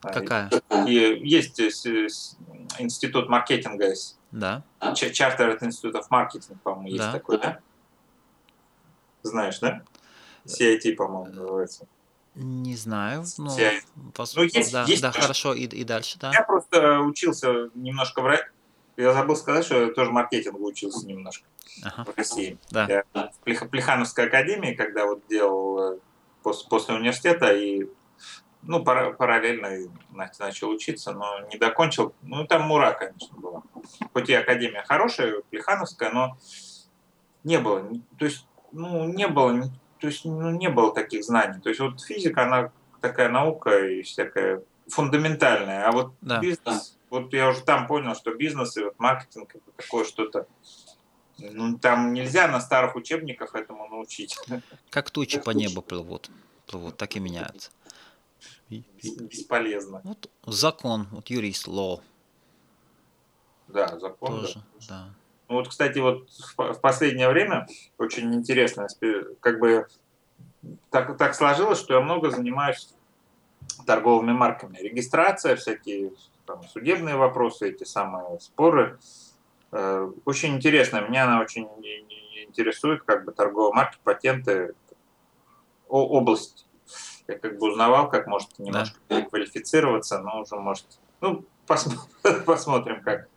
Какая? И есть институт маркетинга. Да. Chartered Institute of Marketing, по-моему, есть да. такой, да? Знаешь, да? CIT, по-моему, называется. Не знаю, но CIT. Пос... ну есть, да, есть да, хорошо, и, и дальше, да. Я просто учился немножко в я забыл сказать, что я тоже маркетингу учился немножко ага. в России. Да. Я в Плехановской академии, когда вот делал э, после, после университета и ну, параллельно начал учиться, но не докончил. Ну, там мура, конечно, была. Хоть и академия хорошая, Плехановская, но не было. То есть, ну, не было, то есть, ну, не было таких знаний. То есть, вот физика, она такая наука и всякая фундаментальная, а вот да. бизнес вот я уже там понял, что бизнес и вот маркетинг это такое что-то, ну там нельзя на старых учебниках этому научить. Как тучи по небу плывут, плывут, так и меняются. Бесполезно. Вот закон, вот юрист, law. Да, закон. Тоже, да. да. Ну вот, кстати, вот в последнее время очень интересно, как бы так, так сложилось, что я много занимаюсь торговыми марками. Регистрация, всякие там, судебные вопросы, эти самые споры. Э, очень интересно, меня она очень интересует, как бы торговые марки, патенты, область. Я как бы узнавал, как может немножко да. квалифицироваться, но уже может... Ну, посмотрим, как.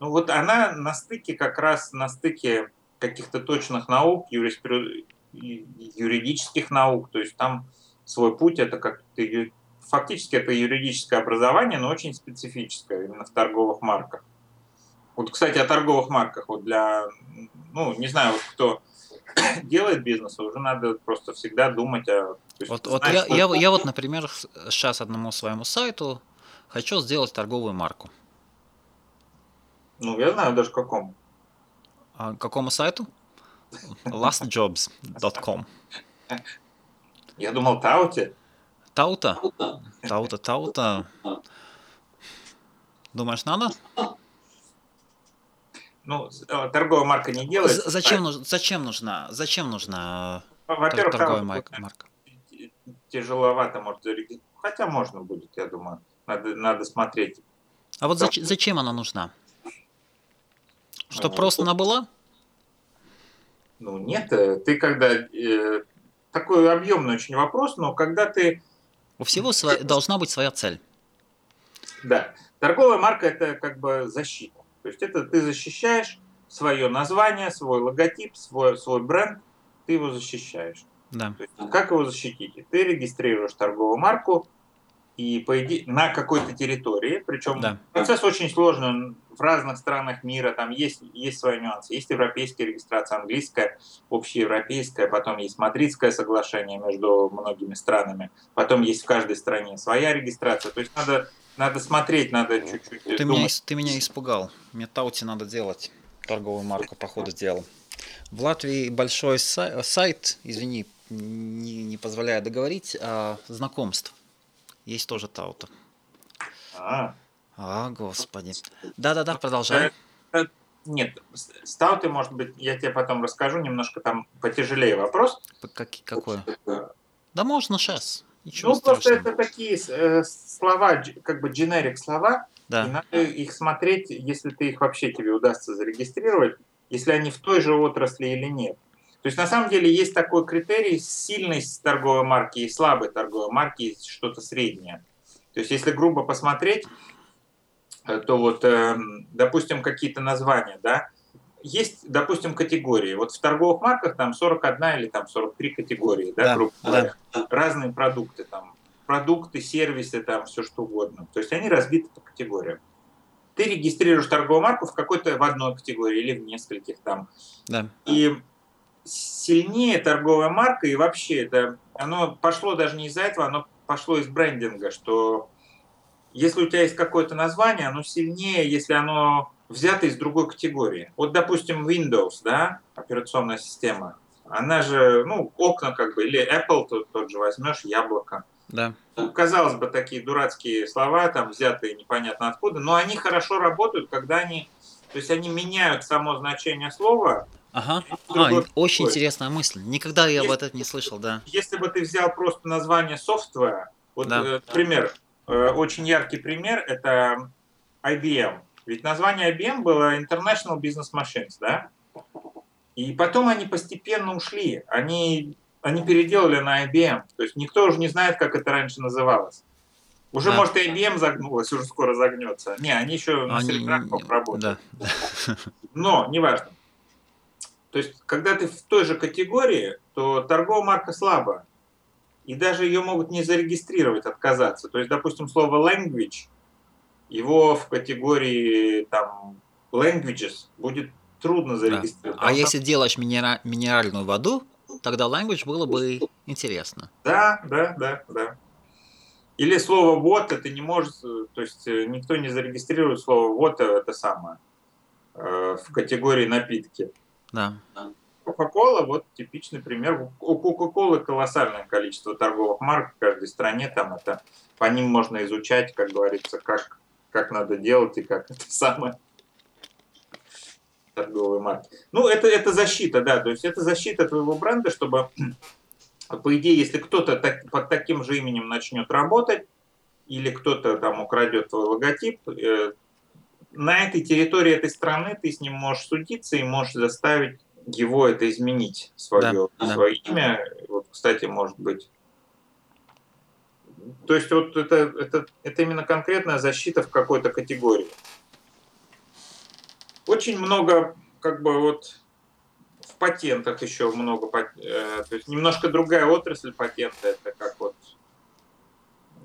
Ну вот она на стыке, как раз на стыке каких-то точных наук, юридических наук, то есть там свой путь, это как ты фактически это юридическое образование, но очень специфическое именно в торговых марках. Вот, кстати, о торговых марках. Вот для, ну, не знаю, вот кто делает бизнес, уже надо просто всегда думать о... Есть, вот, вот я, я, я вот, например, сейчас одному своему сайту хочу сделать торговую марку. Ну, я знаю даже какому. А какому сайту? lastjobs.com Я думал, Тауте. Таута? Таута, Таута. Думаешь, надо? Ну, э, торговая марка не делает. Зачем, нуж, зачем нужна? Зачем нужна Во-первых, торговая марка? марка? Тяжеловато, может, хотя можно будет, я думаю. Надо, надо смотреть. А вот зач, зачем она нужна? Что ну, просто она была? Ну нет, э, ты когда э, такой объемный очень вопрос, но когда ты у всего своя, должна быть своя цель. Да. Торговая марка – это как бы защита. То есть это ты защищаешь свое название, свой логотип, свой, свой бренд, ты его защищаешь. Да. То есть, как его защитить? Ты регистрируешь торговую марку, и по идее, на какой-то территории, причем да. процесс очень сложный, в разных странах мира, там есть, есть свои нюансы. Есть европейская регистрация, английская, общеевропейская, потом есть мадридское соглашение между многими странами, потом есть в каждой стране своя регистрация. То есть надо, надо смотреть, надо чуть-чуть ты думать. Меня, ты меня испугал. Мне Таути надо делать, торговую марку по ходу дела. В Латвии большой сайт, извини, не, не позволяет договорить, а, знакомств. Есть тоже Таута. А, а, господи. Да-да-да, продолжай. Э, э, нет, стауты, может быть, я тебе потом расскажу, немножко там потяжелее вопрос. Как, какой? Да можно сейчас. Ничего ну, страшного. просто это такие э, слова, как бы generic слова, да. и надо их смотреть, если ты их вообще тебе удастся зарегистрировать, если они в той же отрасли или нет. То есть на самом деле есть такой критерий сильной торговой марки и слабой торговой марки, есть что-то среднее. То есть, если грубо посмотреть, э, то вот, эм, допустим, какие-то названия, да, есть, допустим, категории. Вот в торговых марках там 41 или там 43 категории, да, да грубо говоря. Да. Разные продукты там, продукты, сервисы, там все что угодно. То есть они разбиты по категориям. Ты регистрируешь торговую марку в какой-то в одной категории или в нескольких там. Да. И сильнее торговая марка и вообще это оно пошло даже не из-за этого, оно пошло из брендинга, что если у тебя есть какое-то название, оно сильнее, если оно взято из другой категории. Вот, допустим, Windows, да, операционная система, она же, ну, окна как бы, или Apple тот, тот же возьмешь, яблоко. Да. Ну, казалось бы, такие дурацкие слова, там, взятые непонятно откуда, но они хорошо работают, когда они, то есть они меняют само значение слова. Ага, а, очень интересная мысль. Никогда я если, об этом не слышал, да. Если бы ты взял просто название софтвера, вот, да. э, пример, э, очень яркий пример, это IBM. Ведь название IBM было International Business Machines, да? И потом они постепенно ушли. Они, они переделали на IBM. То есть никто уже не знает, как это раньше называлось. Уже, да. может, IBM загнулась, уже скоро загнется. Не, они еще на Селеграфов работают. Да. Но, неважно. То есть, когда ты в той же категории, то торговая марка слабая. И даже ее могут не зарегистрировать, отказаться. То есть, допустим, слово language его в категории там languages будет трудно зарегистрировать. Да. А если делаешь минера... минеральную воду, тогда language было бы интересно. Да, да, да, да. Или слово вот это не может, то есть э, никто не зарегистрирует слово вот это самое э, в категории напитки. Да. Кока-кола, вот типичный пример. У Кока-колы колоссальное количество торговых марок в каждой стране, там это по ним можно изучать, как говорится, как как надо делать и как это самое торговые марки. Ну, это, это защита, да, то есть это защита твоего бренда, чтобы, по идее, если кто-то так, под таким же именем начнет работать, или кто-то там украдет твой логотип, э, на этой территории этой страны ты с ним можешь судиться и можешь заставить его это изменить, свое, да, свое да. имя. Вот, кстати, может быть, то есть вот это, это, это именно конкретная защита в какой-то категории. Очень много, как бы вот в патентах еще много, э, то есть немножко другая отрасль патента, это как вот,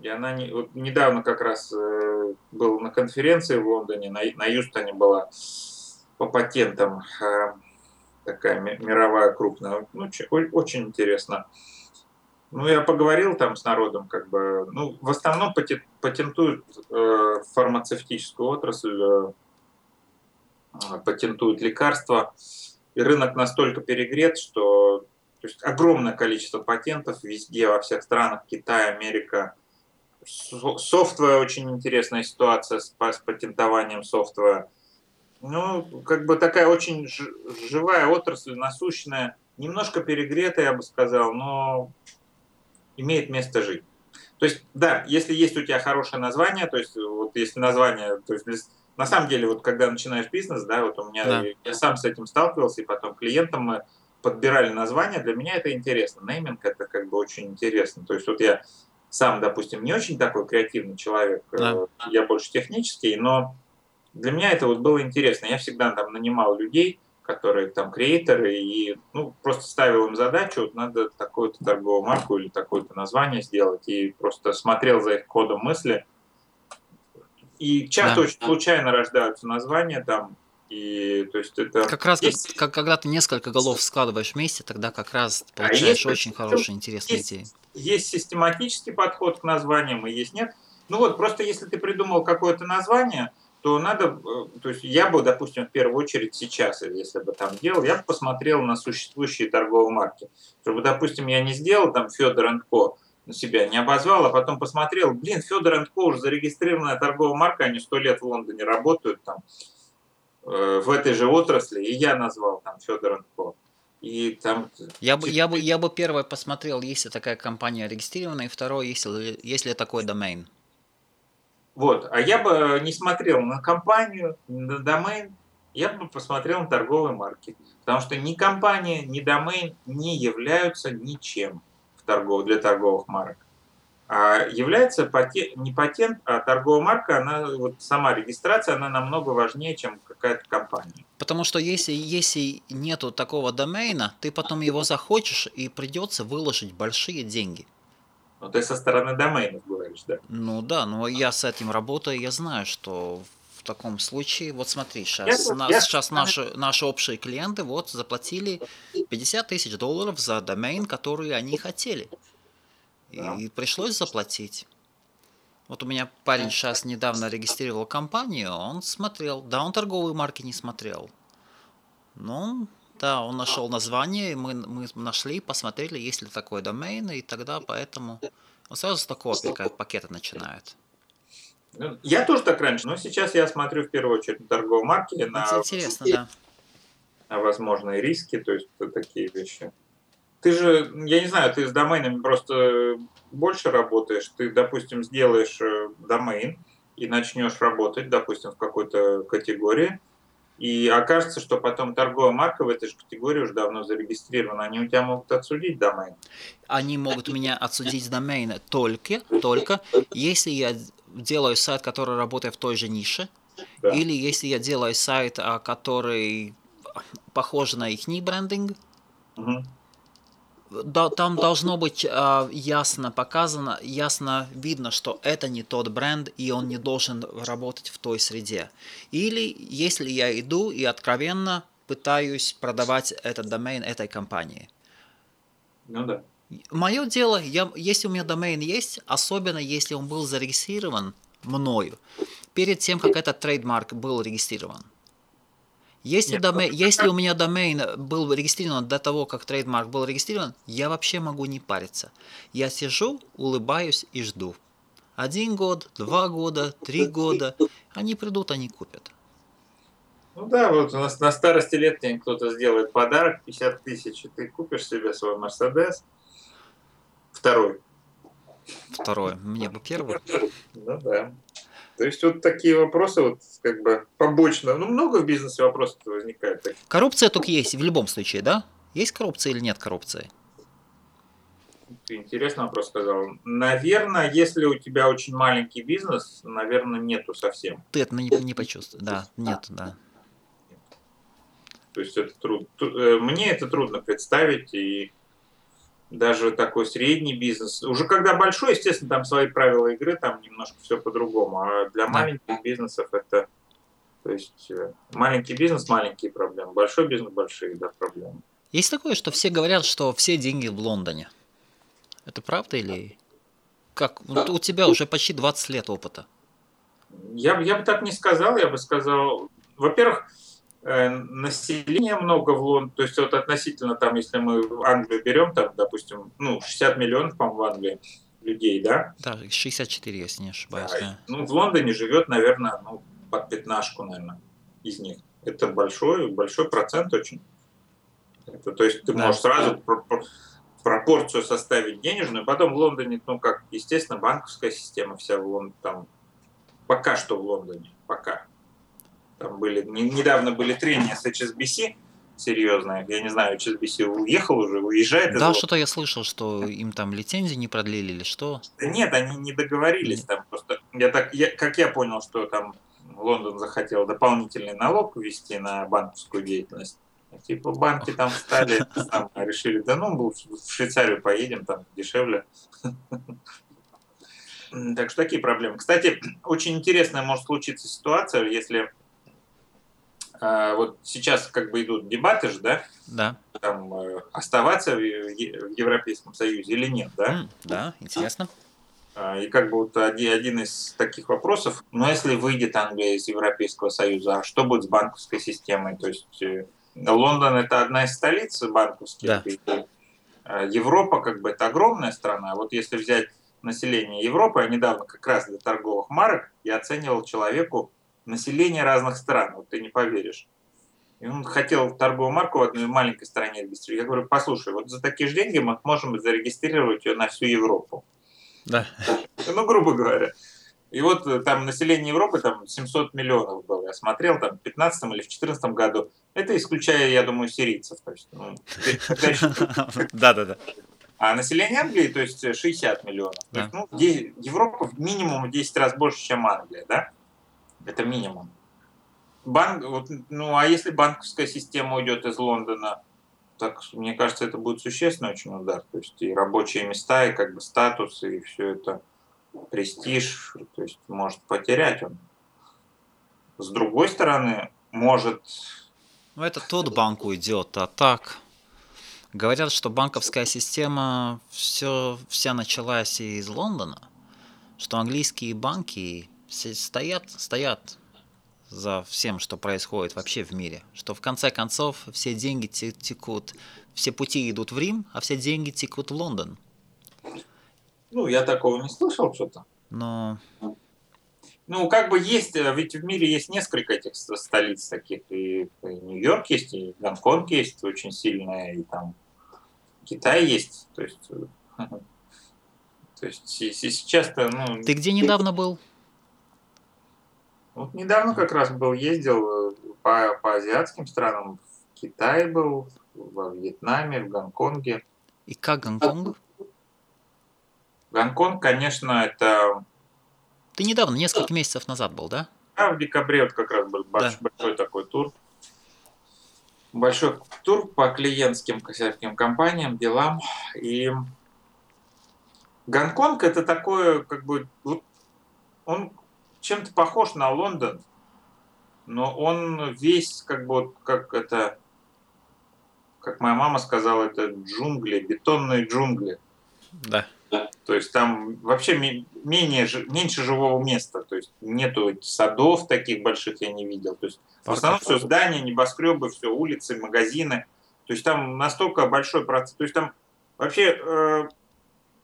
и она не, вот недавно как раз э, был на конференции в Лондоне, на, на Юстоне была по патентам э, такая мировая крупная, ну, очень интересно. Ну, я поговорил там с народом, как бы, ну, в основном патентуют э, фармацевтическую отрасль, э, патентуют лекарства, и рынок настолько перегрет, что то есть огромное количество патентов везде, во всех странах, Китай, Америка. Софтвер очень интересная ситуация с, с патентованием софтвера. Ну, как бы такая очень живая отрасль, насущная, немножко перегретая, я бы сказал, но имеет место жить. То есть, да, если есть у тебя хорошее название, то есть, вот если название, то есть, на самом деле, вот когда начинаешь бизнес, да, вот у меня, да. я сам с этим сталкивался, и потом клиентам мы подбирали название, для меня это интересно. Нейминг это как бы очень интересно. То есть, вот я сам, допустим, не очень такой креативный человек, да. Э, я больше технический, но для меня это вот было интересно. Я всегда там нанимал людей, которые там креаторы, и ну, просто ставил им задачу, вот надо такую-то торговую марку или такое-то название сделать, и просто смотрел за их кодом мысли. И часто да. очень случайно рождаются названия там, и то есть это... Как раз есть... как, когда ты несколько голов складываешь вместе, тогда как раз а получаешь а есть, очень хорошие, интересные есть, идеи. Есть систематический подход к названиям, и есть нет. Ну вот, просто если ты придумал какое-то название, то надо, э, то есть я бы, допустим, в первую очередь сейчас, если бы там делал, я бы посмотрел на существующие торговые марки. Чтобы, допустим, я не сделал там Федор Ко на себя, не обозвал, а потом посмотрел, блин, Федор Ко уже зарегистрированная торговая марка, они сто лет в Лондоне работают там в этой же отрасли, и я назвал там Федор Ко. И там... Я бы, я, бы, я бы первое посмотрел, если такая компания регистрирована, и второе, если, если такой домен. Вот. А я бы не смотрел на компанию, на домен, я бы посмотрел на торговые марки. Потому что ни компания, ни домен не являются ничем в торгов, для торговых марок. А является патент, не патент, а торговая марка, она вот сама регистрация, она намного важнее, чем какая-то компания. Потому что если, если нету такого домена, ты потом его захочешь и придется выложить большие деньги. Ну, ты со стороны доменов говоришь, да? Ну да, но я с этим работаю, я знаю, что в таком случае, вот смотри, сейчас, я, нас, я, сейчас наши, наши общие клиенты вот заплатили 50 тысяч долларов за домен, который они хотели. И пришлось заплатить. Вот у меня парень сейчас недавно регистрировал компанию, он смотрел, да, он торговые марки не смотрел. Ну, да, он нашел название, мы, мы нашли, посмотрели, есть ли такой домен, и тогда поэтому он сразу с такого пакета начинает. Ну, я тоже так раньше, но сейчас я смотрю в первую очередь на торговые марки, на, интересно, да. на возможные риски, то есть такие вещи. Ты же, я не знаю, ты с доменами просто больше работаешь. Ты, допустим, сделаешь э, домен и начнешь работать, допустим, в какой-то категории, и окажется, что потом торговая марка в этой же категории уже давно зарегистрирована. Они у тебя могут отсудить домен. Они могут меня отсудить домен только, только если я делаю сайт, который работает в той же нише, да. или если я делаю сайт, а, который похож на их брендинг, угу да, там должно быть э, ясно показано, ясно видно, что это не тот бренд, и он не должен работать в той среде. Или если я иду и откровенно пытаюсь продавать этот домен этой компании. Ну да. Мое дело, я, если у меня домен есть, особенно если он был зарегистрирован мною, перед тем, как этот trademark был регистрирован. Если, Нет, домен, если у меня домен был регистрирован до того, как trademark был регистрирован, я вообще могу не париться. Я сижу, улыбаюсь и жду. Один год, два года, три года. Они придут, они купят. Ну да, вот у нас на старости лет тебе кто-то сделает подарок 50 тысяч, и ты купишь себе свой Мерседес. Второй. Второй. Мне бы первый. Ну да. То есть вот такие вопросы вот как бы побочно. Ну, много в бизнесе вопросов возникает. Коррупция только есть в любом случае, да? Есть коррупция или нет коррупции? Ты интересный вопрос сказал. Наверное, если у тебя очень маленький бизнес, наверное, нету совсем. Ты это не, не почувствуешь. Да, нет, да. То есть это трудно. Э, мне это трудно представить, и даже такой средний бизнес. Уже когда большой, естественно, там свои правила игры, там немножко все по-другому. А для маленьких бизнесов это, то есть э, маленький бизнес, маленькие проблемы, большой бизнес, большие да, проблемы. Есть такое, что все говорят, что все деньги в Лондоне. Это правда или как? Вот у тебя уже почти 20 лет опыта. Я, я бы так не сказал, я бы сказал, во-первых, населения много в Лондоне, то есть вот относительно там, если мы Англию берем, там, допустим, ну, 60 миллионов, по в Англии людей, да? Да, 64, если не ошибаюсь. Да. Да. Ну, в Лондоне живет, наверное, ну, под пятнашку, наверное, из них. Это большой, большой процент очень. Это, то есть ты да. можешь сразу пропорцию составить денежную. Потом в Лондоне, ну, как, естественно, банковская система вся в Лондоне, там, пока что в Лондоне, пока. Там были, недавно были трения с HSBC, серьезные. Я не знаю, HSBC уехал уже, уезжает. Да, что-то я слышал, что им там лицензии не продлили или что? Да нет, они не договорились. Там просто, я так, я, как я понял, что там Лондон захотел дополнительный налог ввести на банковскую деятельность. Типа банки там встали, там, решили, да ну, в Швейцарию поедем, там дешевле. Так что такие проблемы. Кстати, очень интересная может случиться ситуация, если вот сейчас как бы идут дебаты же, да? Да. Там, э, оставаться в Европейском Союзе или нет, да? да, интересно. А, и как бы вот один, из таких вопросов, ну если выйдет Англия из Европейского Союза, а что будет с банковской системой? То есть э, Лондон это одна из столиц банковских. Да. А, Европа как бы это огромная страна. Вот если взять население Европы, я недавно как раз для торговых марок я оценивал человеку население разных стран, вот ты не поверишь. И он хотел торговую марку в одной маленькой стране регистрировать. Я говорю, послушай, вот за такие же деньги мы можем зарегистрировать ее на всю Европу. Да. Ну, грубо говоря. И вот э, там население Европы там 700 миллионов было. Я смотрел там в 15 или в 14 году. Это исключая, я думаю, сирийцев. Ну, да, да, да. А население Англии, то есть 60 миллионов. Да. То есть, ну, Европа минимум в 10 раз больше, чем Англия, да? Это минимум. Банк, вот, ну а если банковская система уйдет из Лондона, так мне кажется, это будет существенный очень удар. То есть и рабочие места, и как бы статус, и все это престиж, то есть может потерять он. С другой стороны, может... Ну это тот банк уйдет, а так... Говорят, что банковская система все, вся началась из Лондона, что английские банки стоят, стоят за всем, что происходит вообще в мире, что в конце концов все деньги текут, все пути идут в Рим, а все деньги текут в Лондон. Ну, я такого не слышал что-то. Но... Ну, как бы есть, э, ведь в мире есть несколько этих столиц таких, и, и Нью-Йорк есть, и Гонконг есть очень сильная, и там Китай есть, то есть, э, то есть сейчас-то, ну... Ты где недавно был? Вот недавно как раз был, ездил э, по, по азиатским странам, в Китае был, во Вьетнаме, в Гонконге. И как Гонконг? Гонконг, конечно, это... Ты недавно, несколько месяцев назад был, да? Да, в декабре вот как раз был большой, да. большой такой тур. Большой тур по клиентским всяким компаниям, делам. И Гонконг это такое, как бы, он чем-то похож на Лондон, но он весь, как бы, вот, как это, как моя мама сказала, это джунгли, бетонные джунгли. Да. То есть там вообще менее, меньше живого места, то есть нету садов таких больших я не видел. То есть в основном все здания, небоскребы, все улицы, магазины. То есть там настолько большой процесс. То есть там вообще э,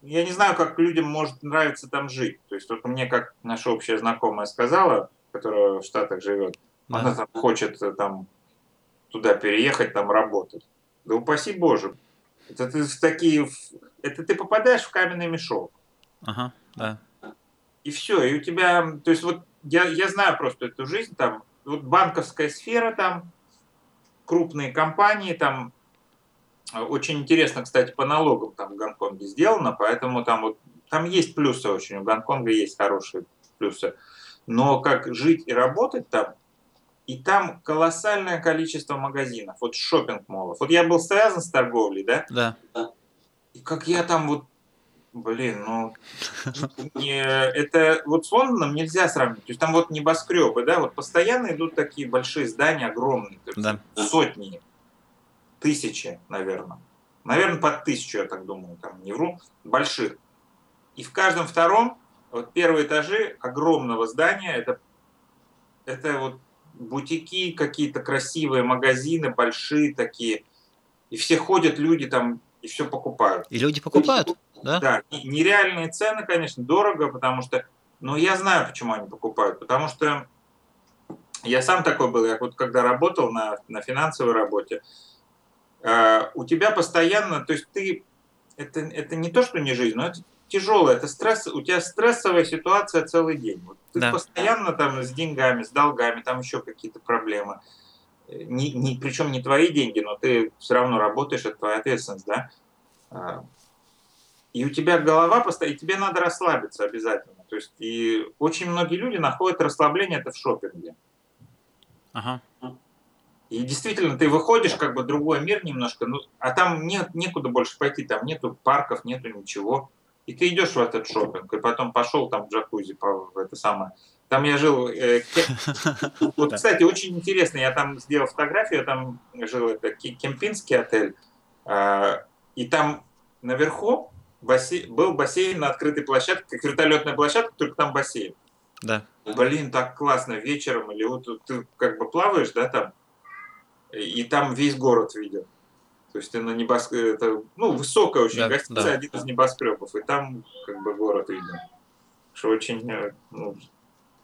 я не знаю, как людям может нравиться там жить. То есть вот мне, как наша общая знакомая сказала, которая в Штатах живет, да. она там хочет э, там туда переехать, там работать. Да упаси Боже. Это ты в такие, это ты попадаешь в каменный мешок. Ага, да. И все, и у тебя, то есть вот я, я знаю просто эту жизнь там, вот банковская сфера там, крупные компании там, очень интересно, кстати, по налогам там в Гонконге сделано, поэтому там вот там есть плюсы очень, у Гонконга есть хорошие плюсы. Но как жить и работать там, и там колоссальное количество магазинов, вот шопинг-молов. Вот я был связан с торговлей, да? Да. И как я там вот, блин, ну, не, это вот с Лондоном нельзя сравнить. То есть там вот небоскребы, да, вот постоянно идут такие большие здания, огромные, да. сотни тысячи, наверное. Наверное, под тысячу, я так думаю, там не вру, больших. И в каждом втором, вот первые этажи огромного здания, это, это вот бутики, какие-то красивые магазины, большие такие. И все ходят люди там и все покупают. И люди покупают, да? Да, нереальные цены, конечно, дорого, потому что, но я знаю, почему они покупают, потому что я сам такой был, я вот когда работал на, на финансовой работе, у тебя постоянно, то есть ты, это, это не то, что не жизнь, но это тяжело, это стресс, у тебя стрессовая ситуация целый день. Вот ты да. постоянно там с деньгами, с долгами, там еще какие-то проблемы. Не, не, причем не твои деньги, но ты все равно работаешь, это твоя ответственность, да. Э, и у тебя голова постоянно, и тебе надо расслабиться обязательно. То есть и очень многие люди находят расслабление это в шопинге. Ага. И действительно, ты выходишь, как бы другой мир немножко, ну, а там нет, некуда больше пойти, там нету парков, нету ничего. И ты идешь в этот шопинг, и потом пошел там в джакузи, по, это самое. Там я жил... Э, вот, кстати, очень интересно, я там сделал фотографию, я там жил, это кемпинский отель, э, и там наверху бассейн, был бассейн на открытой площадке, как вертолетная площадка, только там бассейн. Да. Блин, так классно вечером, или вот ты как бы плаваешь, да, там, и там весь город виден. То есть ты на небоскребе, это, ну, высокая очень да, гостиница, да. один из небоскребов, и там как бы город виден. Что очень, э, ну,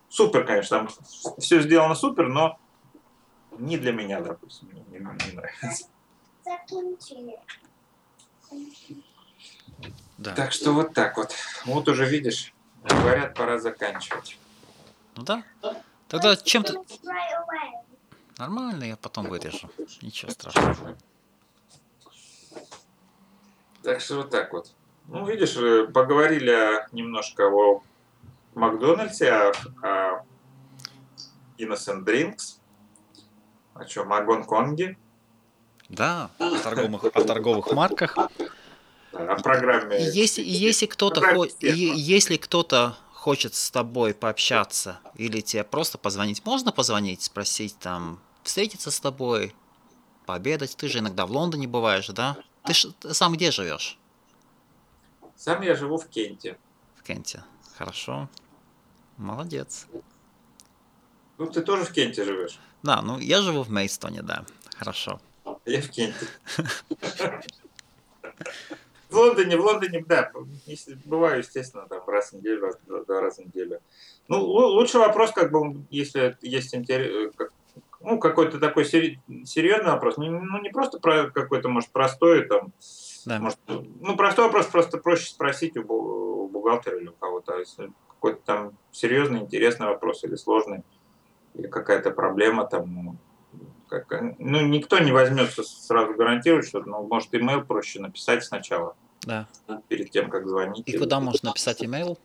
супер, конечно, там все сделано супер, но не для меня, допустим, не, не, не нравится. Да. Так что вот так вот. Вот уже видишь, говорят, пора заканчивать. Ну да. Тогда чем-то... Нормально, я потом вырежу. Ничего страшного. Так что вот так вот. Ну, видишь, э, поговорили немножко о Макдональдсе, о, о Innocent Drinks, о чем, о Гонконге. Да, о торговых, о торговых марках. О программе. Если, если кто-то хо... если кто-то хочет с тобой пообщаться или тебе просто позвонить, можно позвонить, спросить там, встретиться с тобой, пообедать. Ты же иногда в Лондоне бываешь, да? Ты, ж, ты сам где живешь? Сам я живу в Кенте. В Кенте. Хорошо. Молодец. Ну, ты тоже в Кенте живешь? Да, ну я живу в Мейстоне, да. Хорошо. Я в Кенте. В Лондоне, в Лондоне, да, бываю, естественно, там раз в неделю, раз, два раза в неделю. Ну, лучший вопрос, как бы, если есть интерес, ну, какой-то такой серьезный вопрос, ну, не просто про какой-то, может, простой, там, да. может, ну, простой вопрос, просто проще спросить у бухгалтера или у кого-то, а если какой-то там серьезный, интересный вопрос или сложный, или какая-то проблема там, ну, как, ну, никто не возьмется сразу гарантировать, что, ну, может, имейл проще написать сначала. Да. Перед тем, как звонить. И куда можно написать имейл?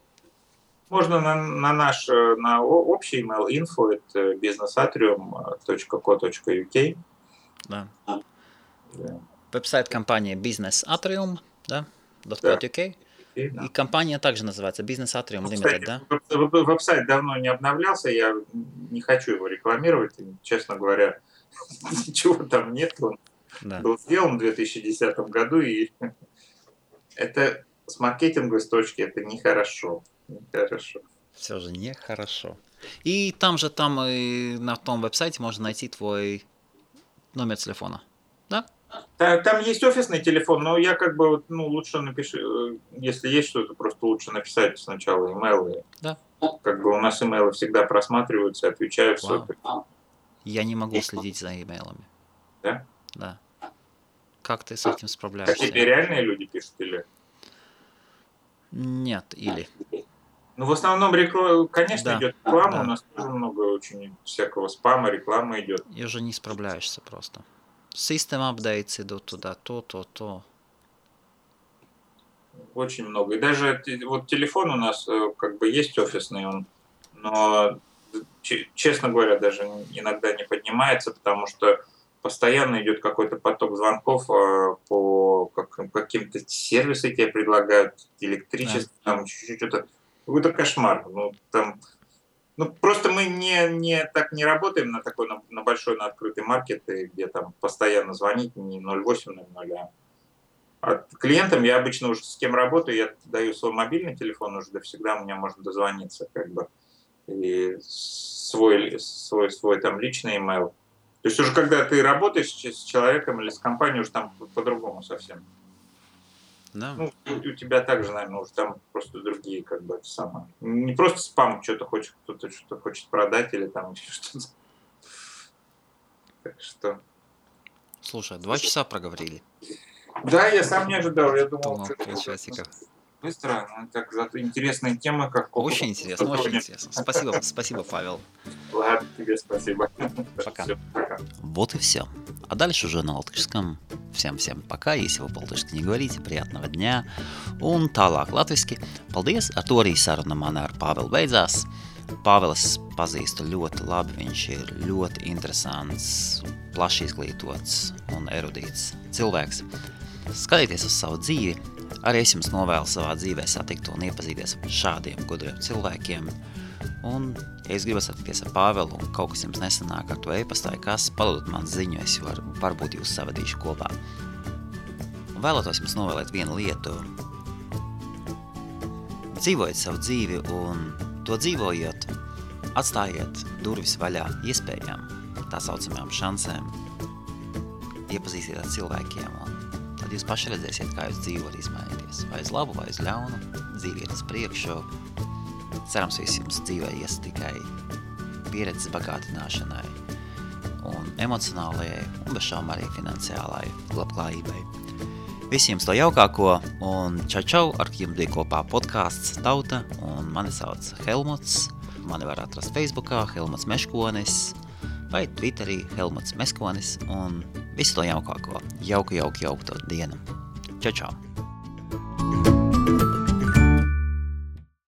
Можно на, на наш э, на общий email info это businessatrium.co.uk. Да. да. Веб-сайт компании Business Atrium, да, .co.uk. Да. И компания также называется Business Atrium Limited, да? Веб-сайт давно не обновлялся, я не хочу его рекламировать, честно говоря, ничего там нет. Он да. был сделан в 2010 году, и это с маркетинговой точки это нехорошо. Нехорошо. Все же нехорошо. И там же, там и на том веб-сайте можно найти твой номер телефона. Да? Там есть офисный телефон, но я как бы, ну, лучше напишу, э, если есть что-то, просто лучше написать сначала имейлы. Да. Как бы у нас имейлы всегда просматриваются, отвечают. Все. Я не могу следить за имейлами. Да? Да. Как ты с этим справляешься? А тебе реальные люди пишут или? Нет, или. Ну, в основном, реклама, конечно, да, идет реклама, да. у нас тоже много очень всякого спама, реклама идет. И уже не справляешься просто. System updates идут туда, то, то, то. Очень много. И даже вот телефон у нас э, как бы есть офисный, он, но, честно говоря, даже иногда не поднимается, потому что постоянно идет какой-то поток звонков э, по как, каким-то сервисам тебе предлагают, электричество, да. там чуть-чуть что-то. Какой-то кошмар. Ну, там, ну, просто мы не, не, так не работаем на такой, на, на большой, на открытый маркет, где там постоянно звонить не 0800, а а клиентам я обычно уже с кем работаю, я даю свой мобильный телефон, уже всегда у меня можно дозвониться, как бы, и свой, свой, свой там личный email. То есть уже когда ты работаешь с человеком или с компанией, уже там по-другому совсем. Да. Ну, у тебя также, наверное, уже там просто другие, как бы, это самое. Не просто спам, что-то хочет, кто-то что-то хочет продать или там еще что-то. Так что... Слушай, два часа проговорили. Да, я сам не ожидал. Я думал, думал полчасика. Быстро, ну, так зато интересная тема, как Очень интересно, очень интересно. Спасибо, спасибо, Павел. Ладно, тебе спасибо. Пока. Все, пока. Вот и все. А дальше уже на латышском. Всем-всем пока, если вы по-латышски не говорите, приятного дня. Un tālāk latviski. Paldies, ar to arī saruna man ar Pāvelu beidzās. Pāvils pazīstu ļoti labi, viņš ir ļoti interesants, plaši izglītots un erudīts cilvēks. Skatieties uz savu dzīvi, Arī es jums novēlu savā dzīvē satikt un iepazīties ar šādiem gudriem cilvēkiem. Un, ja jūs gribat satikties ar Pāvelu un kaut kas jums nesanāk ar to e-pastā, kas padodot man ziņu, es var, varbūt jūs savadīšu kopā. Un vēlētos jums novēlēt vienu lietu. Dzīvojiet savu dzīvi un to dzīvojot, atstājiet durvis vaļā iespējām, tā saucamajām šansēm, iepazīsiet ar cilvēkiem un jūs paši redzēsiet, kā jūs dzīvo var izmainīties. Vai uz labu, vai uz ļaunu, dzīve iet uz priekšu. Cerams, viss jums dzīvē ies tikai pieredzes bagātināšanai un emocionālajai un bez šām arī finansiālai labklājībai. Visiem to jaukāko un čau čau, ar jums bija kopā podkāsts Tauta un mani sauc Helmuts. Mani var atrast Facebookā Helmuts Meškonis vai Twitterī Helmuts Meskonis un Visu to jaukāko. Jauku, jauku, jauku to dienu. Čau, čau!